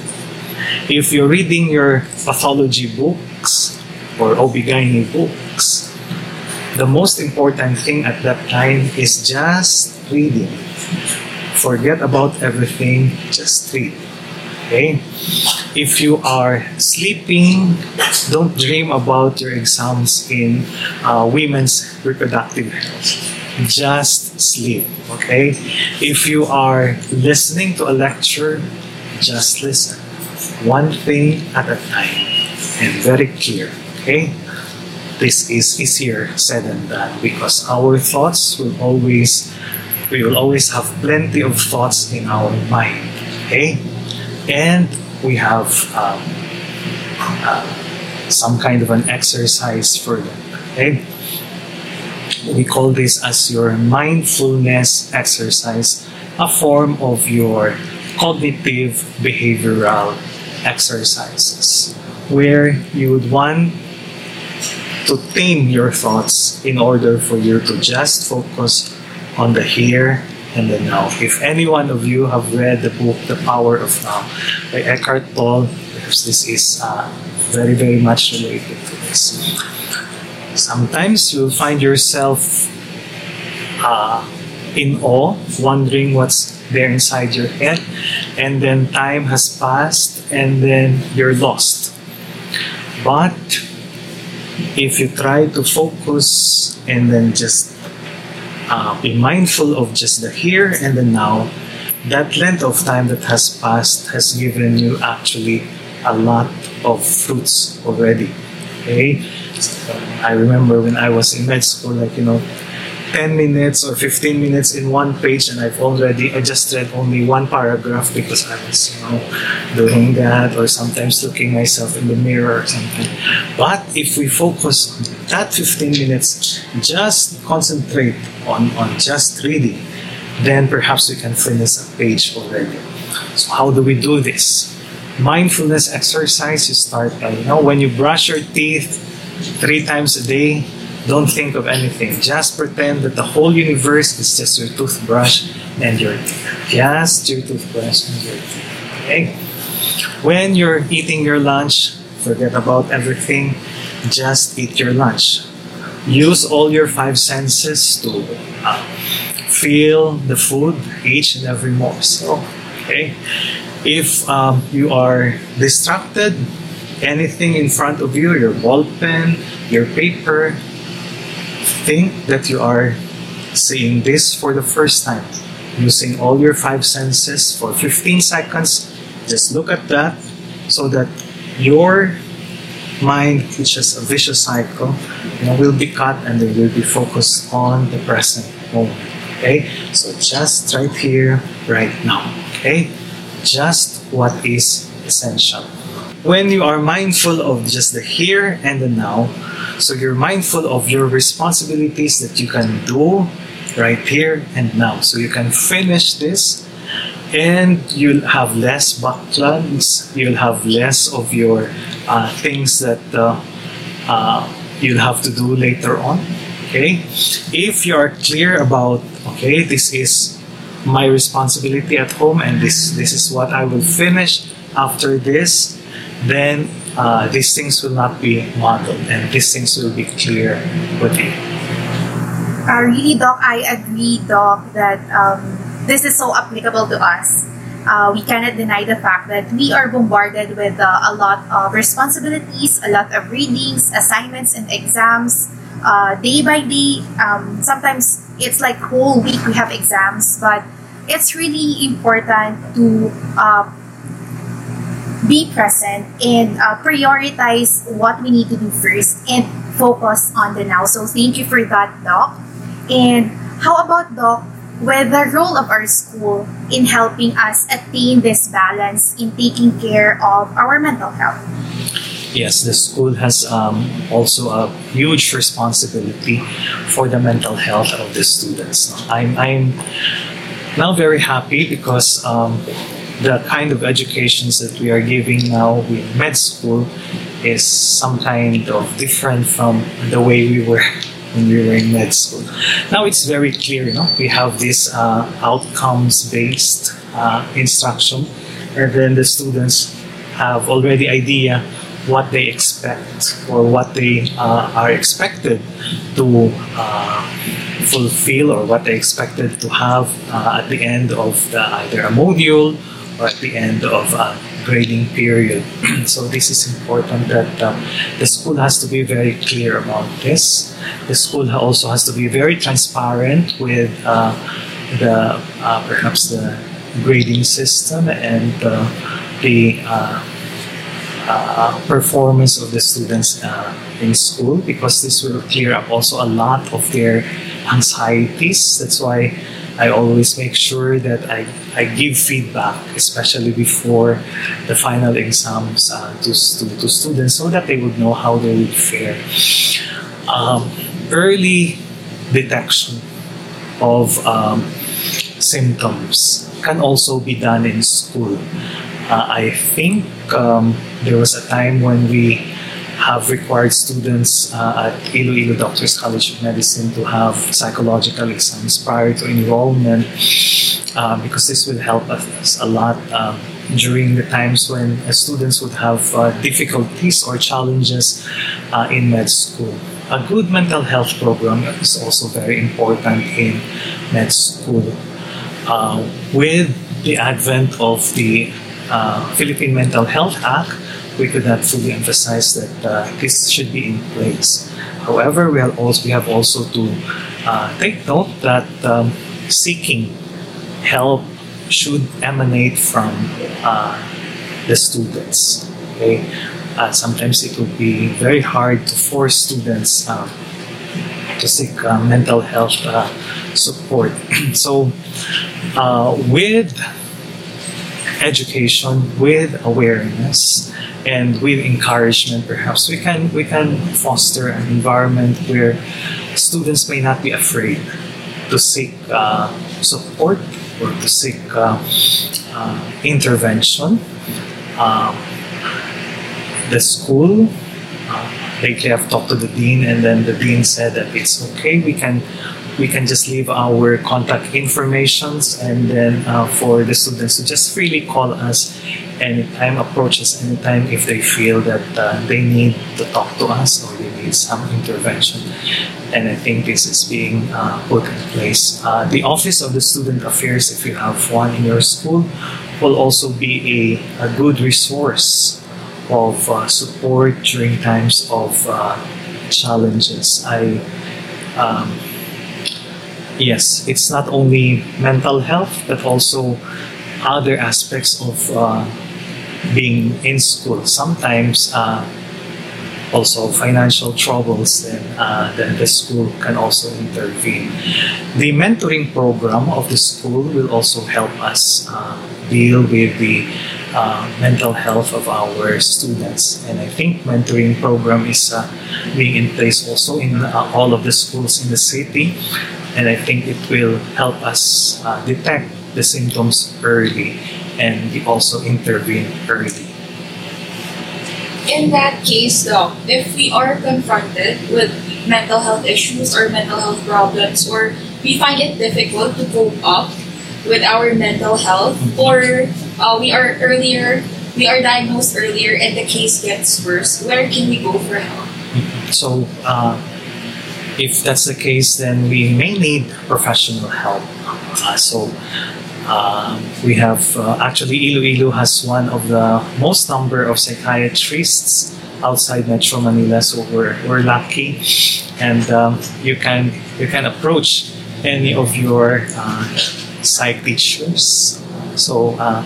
If you're reading your pathology books or OB-GYN books, the most important thing at that time is just reading. Forget about everything, just read. Okay? If you are sleeping, don't dream about your exams in uh, women's reproductive health. Just sleep. Okay? If you are listening to a lecture, just listen. One thing at a time and very clear. Okay? this is easier said than done because our thoughts will always we will always have plenty of thoughts in our mind okay and we have um, uh, some kind of an exercise for them okay? We call this as your mindfulness exercise a form of your cognitive behavioral exercises where you would want to tame your thoughts in order for you to just focus on the here and the now. If any one of you have read the book The Power of Now by Eckhart Tolle, because this is uh, very, very much related to this. Sometimes you'll find yourself uh, in awe, wondering what's there inside your head, and then time has passed, and then you're lost. But if you try to focus and then just uh, be mindful of just the here and the now, that length of time that has passed has given you actually a lot of fruits already. Okay? I remember when I was in med school, like, you know, 10 minutes or 15 minutes in one page and I've already, I just read only one paragraph because I was, you know, doing that or sometimes looking myself in the mirror or something. But if we focus on that 15 minutes, just concentrate on, on just reading, then perhaps we can finish a page already. So how do we do this? Mindfulness exercise, you start by, you know, when you brush your teeth three times a day, don't think of anything. Just pretend that the whole universe is just your toothbrush and your teeth. Just your toothbrush and your teeth. Okay? When you're eating your lunch, forget about everything. just eat your lunch. Use all your five senses to uh, feel the food each and every morsel. Okay, if um, you are distracted, anything in front of you, your ball pen, your paper, think that you are seeing this for the first time. Using all your five senses for 15 seconds, just look at that so that your mind, which is a vicious cycle, you know, will be cut and they will be focused on the present moment. Okay? So just right here, right now. Okay? Just what is essential. When you are mindful of just the here and the now, so you're mindful of your responsibilities that you can do right here and now. So you can finish this and you'll have less backlogs, you'll have less of your uh, things that uh, uh, you'll have to do later on. Okay? If you are clear about, okay, this is my responsibility at home and this, this is what I will finish after this, then uh, these things will not be modeled and these things will be clear with you. Uh, really, Doc, I agree, Doc, that um, this is so applicable to us. Uh, we cannot deny the fact that we are bombarded with uh, a lot of responsibilities, a lot of readings, assignments, and exams uh, day by day. Um, sometimes it's like whole week we have exams, but it's really important to uh, be present and uh, prioritize what we need to do first and focus on the now. So thank you for that, Doc. And how about, Doc, with the role of our school in helping us attain this balance in taking care of our mental health? Yes, the school has um, also a huge responsibility for the mental health of the students. I'm, I'm now very happy because um, the kind of educations that we are giving now in med school is some kind of different from the way we were when we were in med school. Now it's very clear, you know, we have this uh, outcomes-based uh, instruction, and then the students have already idea what they expect or what they uh, are expected to uh, fulfill or what they expected to have uh, at the end of the, either a module at the end of a grading period. so this is important that um, the school has to be very clear about this. The school also has to be very transparent with uh, the uh, perhaps the grading system and uh, the uh, uh, performance of the students uh, in school because this will clear up also a lot of their anxieties. That's why I always make sure that I, I give feedback, especially before the final exams uh, to, to, to students so that they would know how they would fare. Um, early detection of um, symptoms can also be done in school. Uh, I think um, there was a time when we have required students uh, at Iloilo Doctors College of Medicine to have psychological exams prior to enrollment uh, because this will help us a lot um, during the times when uh, students would have uh, difficulties or challenges uh, in med school. A good mental health program is also very important in med school. Uh, with the advent of the Philippine Mental Health Act, we could not fully emphasize that uh, this should be in place. However, we also, we have also to uh, take note that um, seeking help should emanate from uh, the students. Okay, uh, sometimes it would be very hard to force students um, to seek uh, mental health uh, support. so, with education, with awareness, and with encouragement perhaps. We can we can foster an environment where students may not be afraid to seek uh, support or to seek uh, uh, intervention. Um, the school uh, lately i've talked to the dean and then the dean said that it's okay we can we can just leave our contact informations and then uh, for the students to just freely call us anytime, approach us anytime if they feel that uh, they need to talk to us or they need some intervention. And I think this is being uh, put in place. Uh, the Office of the Student Affairs, if you have one in your school, will also be a, a good resource of uh, support during times of uh, challenges. I um, yes, it's not only mental health but also other aspects of uh, being in school. Sometimes uh, also financial troubles, then uh, the, the school can also intervene. The mentoring program of the school will also help us uh, deal with the uh, mental health of our students. And I think mentoring program is uh, being in place also in all of the schools in the city. And I think it will help us uh, detect the symptoms early and we also intervene early. In that case, though, if we are confronted with mental health issues or mental health problems, or we find it difficult to cope up with our mental health, or uh, we are earlier, we are diagnosed earlier, and the case gets worse, where can we go for help? So, uh, if that's the case, then we may need professional help. Uh, so, uh, we have uh, actually Iloilo has one of the most number of psychiatrists outside Metro Manila, so we're, we're lucky, and um, you can you can approach any of your uh, psych teachers. So uh,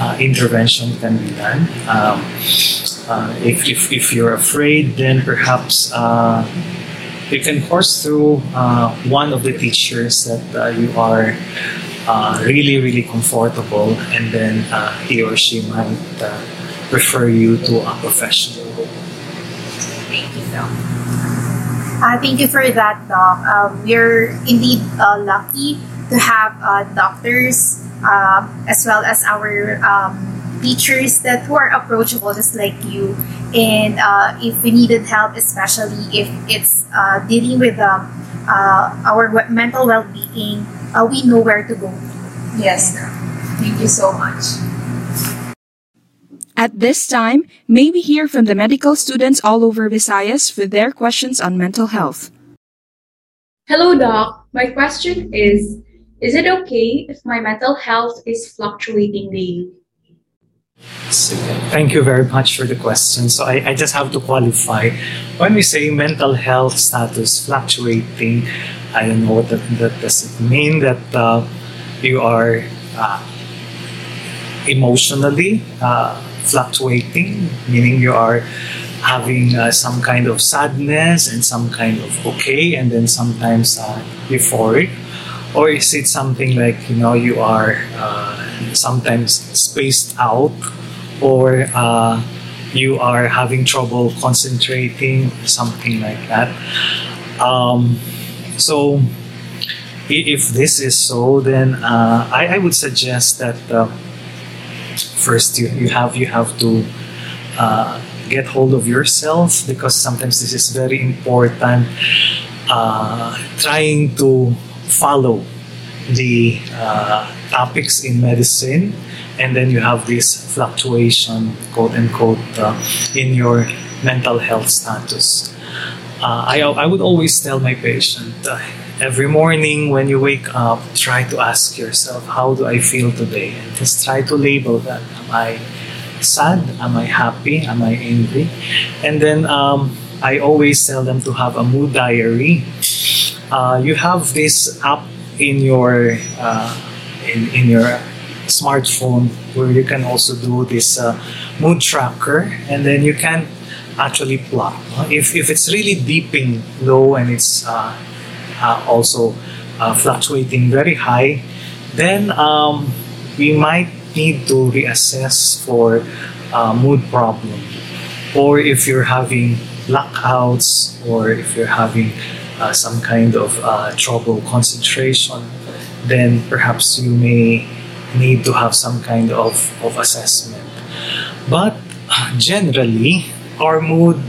uh, intervention can be done. Um, if, if, if you're afraid, then perhaps you can course through uh, one of the teachers that uh, you are uh, really, really comfortable, and then uh, he or she might uh, refer you to a professional. Thank you, Doc. Uh, thank you for that, Doc. Um, we're indeed lucky to have doctors as well as our um, teachers that who are approachable just like you. And uh, if we needed help, especially if it's uh, dealing with um, uh, our we- mental well-being, uh, we know where to go. Yes, Thank you so much. At this time, may we hear from the medical students all over Visayas with their questions on mental health. Hello, Doc. My question is Is it okay if my mental health is fluctuating daily? Thank you very much for the question. So I, I just have to qualify. When we say mental health status fluctuating, I don't know what that, that does it mean that uh, you are uh, emotionally uh, fluctuating, meaning you are having uh, some kind of sadness and some kind of okay, and then sometimes uh, euphoric, or is it something like you know you are uh, sometimes spaced out, or uh, you are having trouble concentrating, something like that. Um, so, if this is so, then uh, I, I would suggest that uh, first you, you have you have to uh, get hold of yourself because sometimes this is very important. Uh, trying to follow the uh, topics in medicine, and then you have this fluctuation, quote unquote, uh, in your mental health status. Uh, I, I would always tell my patient uh, every morning when you wake up, try to ask yourself, how do I feel today? And just try to label that. Am I sad? Am I happy? Am I angry? And then um, I always tell them to have a mood diary. Uh, you have this app in your uh, in, in your smartphone where you can also do this uh, mood tracker, and then you can actually plot. If, if it's really dipping low and it's uh, uh, also fluctuating very high, then um, we might need to reassess for mood problem. Or if you're having blackouts, or if you're having uh, some kind of uh, trouble concentration, then perhaps you may need to have some kind of, of assessment. But generally, our mood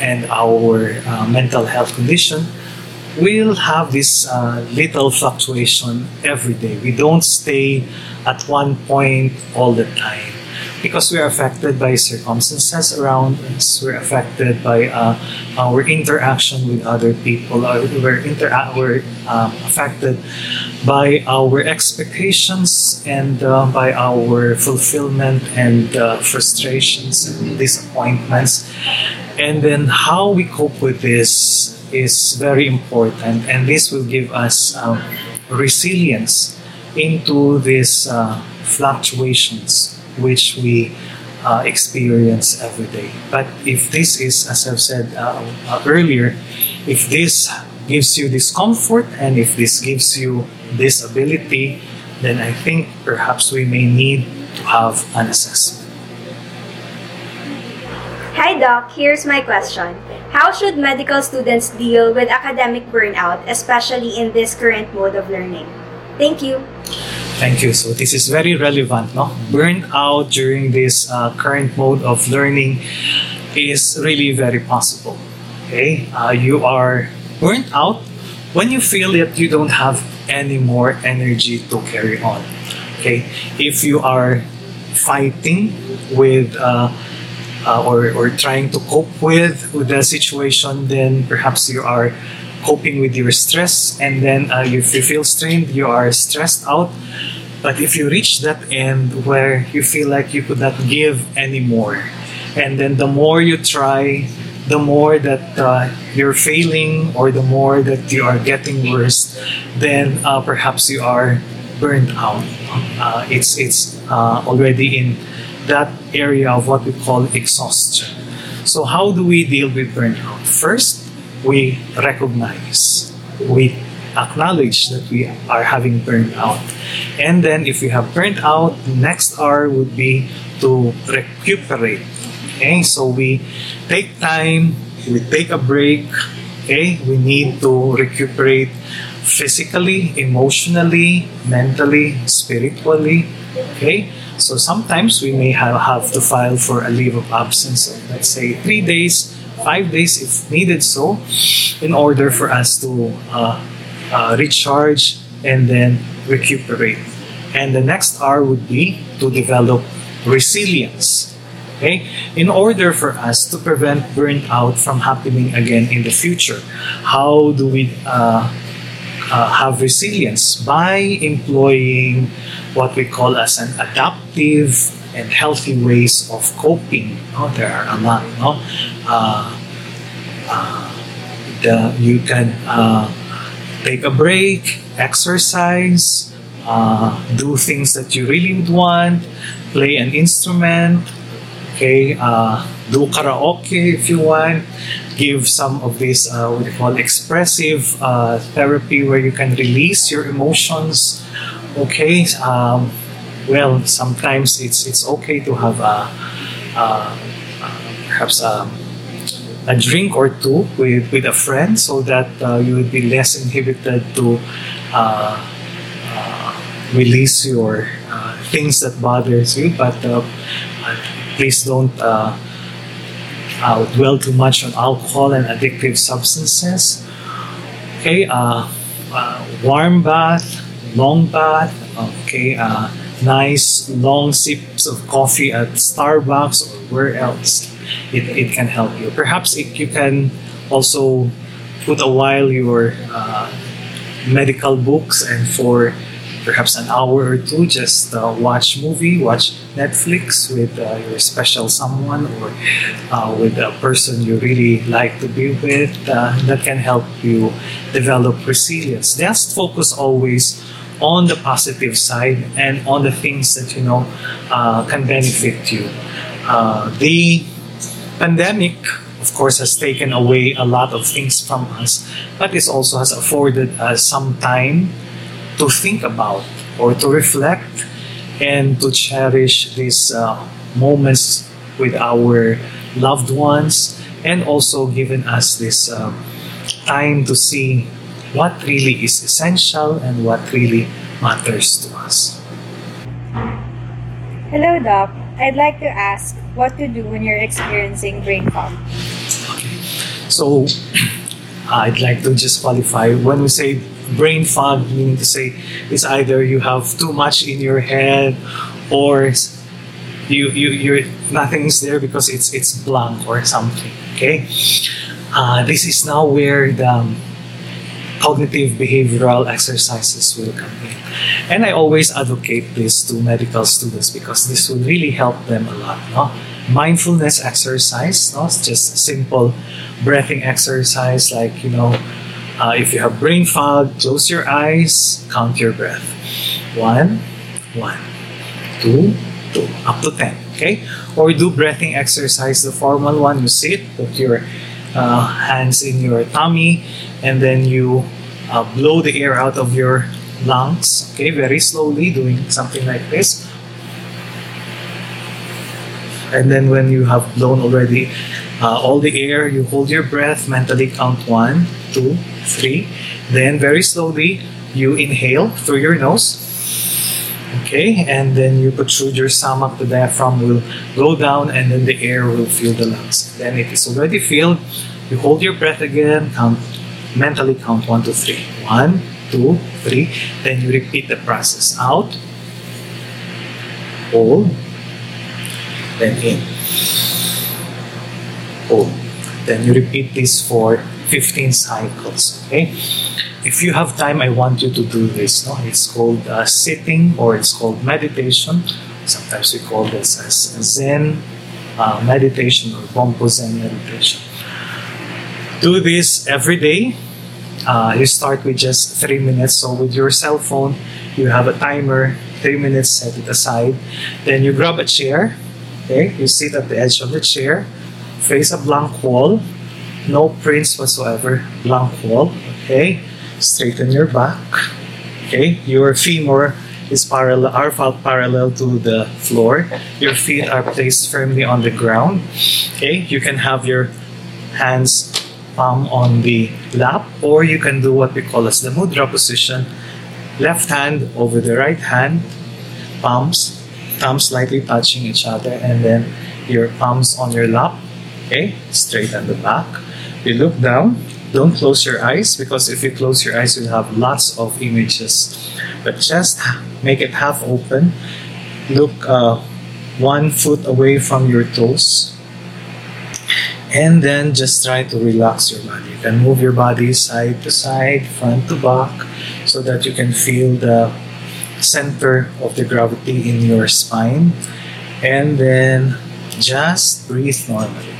and our uh, mental health condition we'll have this uh, little fluctuation every day. We don't stay at one point all the time because we're affected by circumstances around us. We're affected by uh, our interaction with other people. Or we're intera- we're um, affected by our expectations and uh, by our fulfillment and uh, frustrations and disappointments. And then how we cope with this is very important, and this will give us um, resilience into these uh, fluctuations which we uh, experience every day. But if this is, as I've said uh, uh, earlier, if this gives you discomfort and if this gives you disability, then I think perhaps we may need to have an assessment. Hi Doc, here's my question. How should medical students deal with academic burnout, especially in this current mode of learning? Thank you. Thank you. So this is very relevant. No, burnout during this uh, current mode of learning is really very possible. Okay, uh, you are burnt out when you feel that you don't have any more energy to carry on. Okay, if you are fighting with uh, uh, or, or trying to cope with, with the situation, then perhaps you are coping with your stress and then uh, if you feel strained, you are stressed out. But if you reach that end where you feel like you could not give anymore, and then the more you try, the more that uh, you're failing or the more that you are getting worse, then uh, perhaps you are burned out. Uh, it's it's uh, already in that area of what we call exhaustion. So how do we deal with burnout? First, we recognize, we acknowledge that we are having burnout. And then if we have burnt out, the next R would be to recuperate. Okay, so we take time, we take a break. Okay, we need to recuperate physically, emotionally, mentally, spiritually. Okay, so sometimes we may have, have to file for a leave of absence of, let's say, three days, five days if needed so, in order for us to uh, uh, recharge and then recuperate. And the next R would be to develop resilience. Okay? In order for us to prevent burnout from happening again in the future, how do we uh, uh, have resilience? By employing what we call as an adaptive and healthy ways of coping. No? There are a lot. No? Uh, uh, the, you can uh, take a break, exercise, uh, do things that you really would want, play an instrument, okay, uh, do karaoke if you want, give some of this uh, what you call expressive uh, therapy where you can release your emotions. Okay, um, well, sometimes it's it's okay to have a, uh, perhaps a, a drink or two with, with a friend so that uh, you would be less inhibited to uh, uh, release your uh, things that bothers you. But uh, please don't uh, dwell too much on alcohol and addictive substances. Okay, warm bath, long bath. Okay, nice long sips of coffee at Starbucks or where else. It, it can help you. Perhaps it, you can also put a while your uh, medical books and for perhaps an hour or two just uh, watch movie watch netflix with uh, your special someone or uh, with a person you really like to be with uh, that can help you develop resilience just focus always on the positive side and on the things that you know uh, can benefit you. Uh, the pandemic of course has taken away a lot of things from us but it also has afforded us some time to think about or to reflect and to cherish these uh, moments with our loved ones and also given us this uh, time to see what really is essential and what really matters to us. Hello, Doc. I'd like to ask what to do when you're experiencing brain fog. Okay. So, I'd like to just qualify when we say brain fog, meaning to say it's either you have too much in your head or you you you're nothing's there because it's it's blank or something. Okay, uh, this is now where the cognitive behavioral exercises will come in, and I always advocate this to medical students because this will really help them a lot. No? Mindfulness exercise, no? It's just simple breathing exercise like you know. Uh, if you have brain fog, close your eyes, count your breath. One, one, two, two, up to 10. Okay? Or do breathing exercise, the formal one. You sit, put your uh, hands in your tummy, and then you uh, blow the air out of your lungs. Okay? Very slowly, doing something like this. And then when you have blown already uh, all the air, you hold your breath, mentally count one, two, three. Then very slowly, you inhale through your nose. Okay, and then you protrude your stomach, the diaphragm will go down, and then the air will fill the lungs. Then it is already filled. You hold your breath again, count mentally count one, two, three. One, two, three. Then you repeat the process. Out, hold, then in. Hold. Then you repeat this for 15 cycles. Okay? If you have time, I want you to do this. No, it's called uh, sitting or it's called meditation. Sometimes we call this as Zen uh, meditation or Bompu Zen meditation. Do this every day. Uh, you start with just three minutes. So with your cell phone, you have a timer. Three minutes, set it aside. Then you grab a chair. Okay, you sit at the edge of the chair, face a blank wall, no prints whatsoever, blank wall. Okay straighten your back. Okay, your femur is parallel are parallel to the floor. Your feet are placed firmly on the ground. Okay, you can have your hands palm on the lap, or you can do what we call as the mudra position. Left hand over the right hand, palms, thumbs slightly touching each other, and then your palms on your lap. Okay, straight on the back. You look down, don't close your eyes because if you close your eyes, you'll have lots of images. But just make it half open. Look uh, one foot away from your toes. And then just try to relax your body. You can move your body side to side, front to back, so that you can feel the center of the gravity in your spine. And then just breathe normally.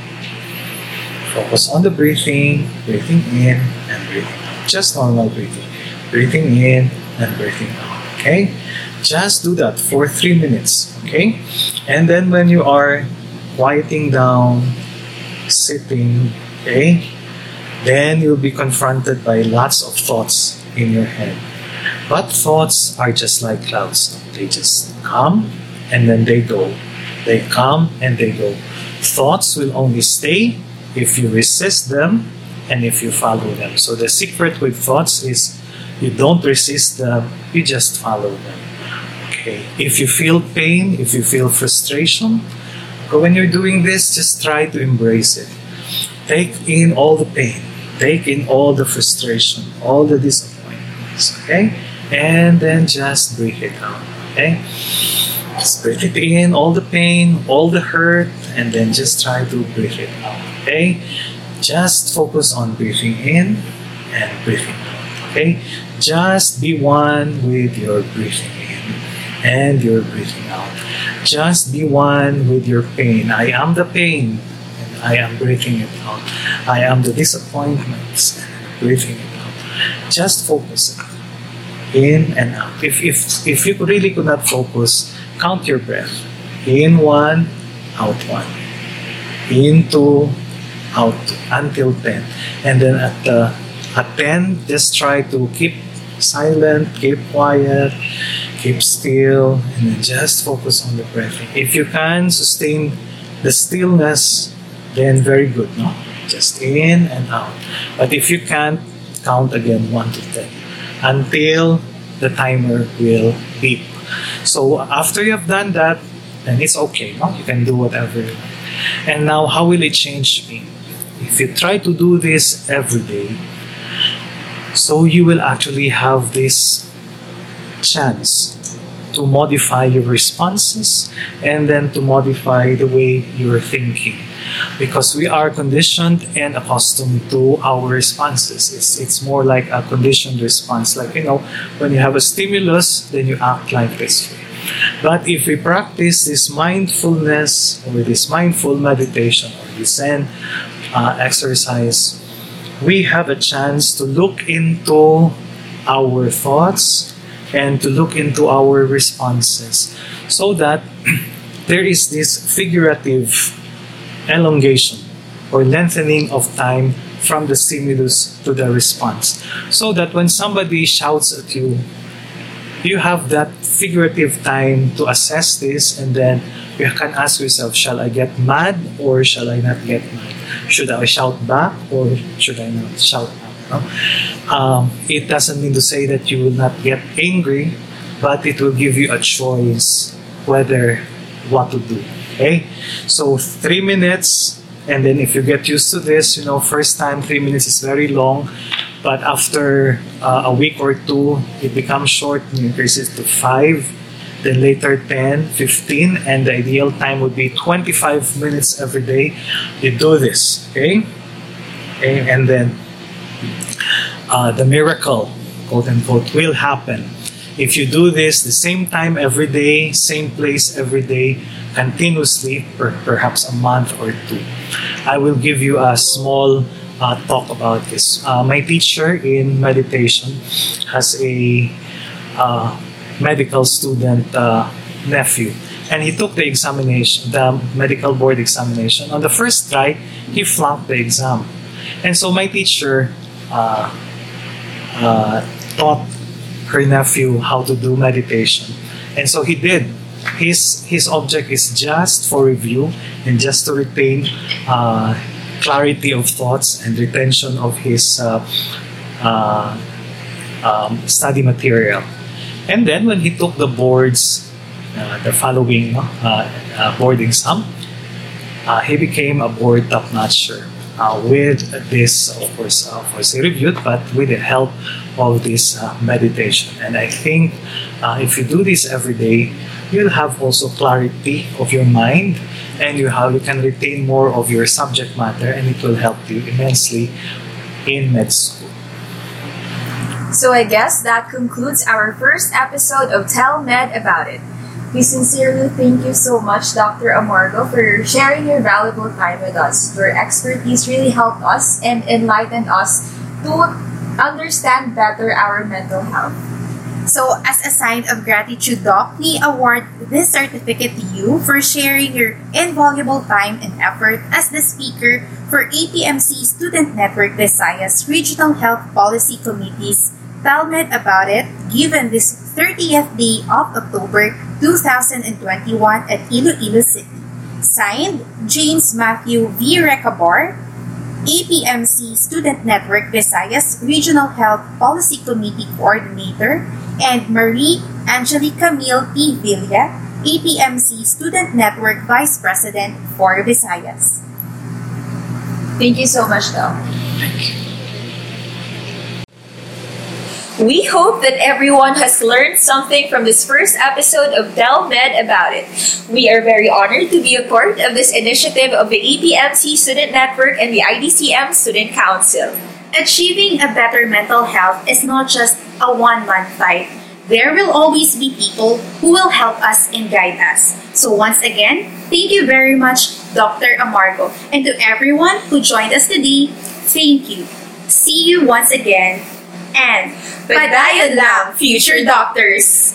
Focus on the breathing, breathing in and breathing out. Just normal breathing. Breathing in and breathing out. Okay? Just do that for three minutes. Okay? And then when you are quieting down, sitting, okay? Then you'll be confronted by lots of thoughts in your head. But thoughts are just like clouds. They just come and then they go. They come and they go. Thoughts will only stay if you resist them and if you follow them. So the secret with thoughts is you don't resist them, you just follow them. Okay. If you feel pain, if you feel frustration, when you're doing this, just try to embrace it. Take in all the pain, take in all the frustration, all the disappointments, okay? And then just breathe it out, okay? Just breathe it in, all the pain, all the hurt, and then just try to breathe it out. Okay? Just focus on breathing in and breathing out. Okay? Just be one with your breathing in and your breathing out. Just be one with your pain. I am the pain and I am breathing it out. I am the disappointments and breathing it out. Just focus in and out. If, if, if you really could not focus, count your breath. In one, out one. In two, out two, until 10. And then at the at 10, just try to keep silent, keep quiet, keep still, and then just focus on the breathing. If you can sustain the stillness, then very good, no? Just in and out. But if you can't, count again 1 to 10 until the timer will beep. So after you have done that, then it's okay, no? You can do whatever you want. And now, how will it change me? If you try to do this every day, So you will actually have this chance to modify your responses and then to modify the way you're thinking. Because we are conditioned and accustomed to our responses. It's it's more like a conditioned response. Like you know when you have a stimulus then you act like this. But if we practice this mindfulness or this mindful meditation or this zen uh, exercise we have a chance to look into our thoughts and to look into our responses so that there is this figurative elongation or lengthening of time from the stimulus to the response. So that when somebody shouts at you you have that figurative time to assess this and then you can ask yourself shall i get mad or shall i not get mad? Should i shout back or should i not shout no? um, it doesn't mean to say that you will not get angry but it will give you a choice whether what to do okay so three minutes and then if you get used to this you know first time three minutes is very long but after uh, a week or two it becomes short and increases to five then later 10 15 and the ideal time would be 25 minutes every day you do this okay, okay? and then uh, the miracle quote unquote will happen. If you do this the same time every day same place every day continuously for perhaps a month or two i will give you a small uh, talk about this. Uh, my teacher in meditation has a uh, medical student nephew. And he took the examination the medical board examination. On the first try he flunked the exam. And so my teacher uh, taught her nephew how to do meditation. And so he did. His, his object is just for review and just to retain uh, clarity of thoughts and retention of his uh, uh, um, study material. And then when he took the boards, uh, the following uh, uh, board exam, he became a board top-notcher uh, with this, of course, uh, of course, reviewed, but with the help of this uh, meditation. And I think uh, if you do this every day, you'll have also clarity of your mind, and you have you can retain more of your subject matter, and it will help you immensely in med school. So I guess that concludes our first episode of Tell Med About It. We sincerely thank you so much, Dr. Amargo, for sharing your valuable time with us. Your expertise really helped us and enlightened us to understand better our mental health. So, as a sign of gratitude, Doc, we award this certificate to you for sharing your invaluable time and effort as the speaker for APMC Student Network Visayas Regional Health Policy Committee's Tell Med About It, given this 30th day of October 2021 at Iloilo City. Signed, James Matthew V. Recabar, APMC Student Network Visayas Regional Health Policy Committee Coordinator, and Marie Angelica Camille P. Villa, APMC Student Network Vice President for Visayas. Thank you so much, Doc. We hope that everyone has learned something from this first episode of Tell Med About It. We are very honored to be a part of this initiative of the APMC Student Network and the IDCM Student Council. Achieving a better mental health is not just a one man fight. There will always be people who will help us and guide us. So, once again, thank you very much, Dr. Amargo. And to everyone who joined us today, thank you. See you once again. And Padayon lang, future doctors!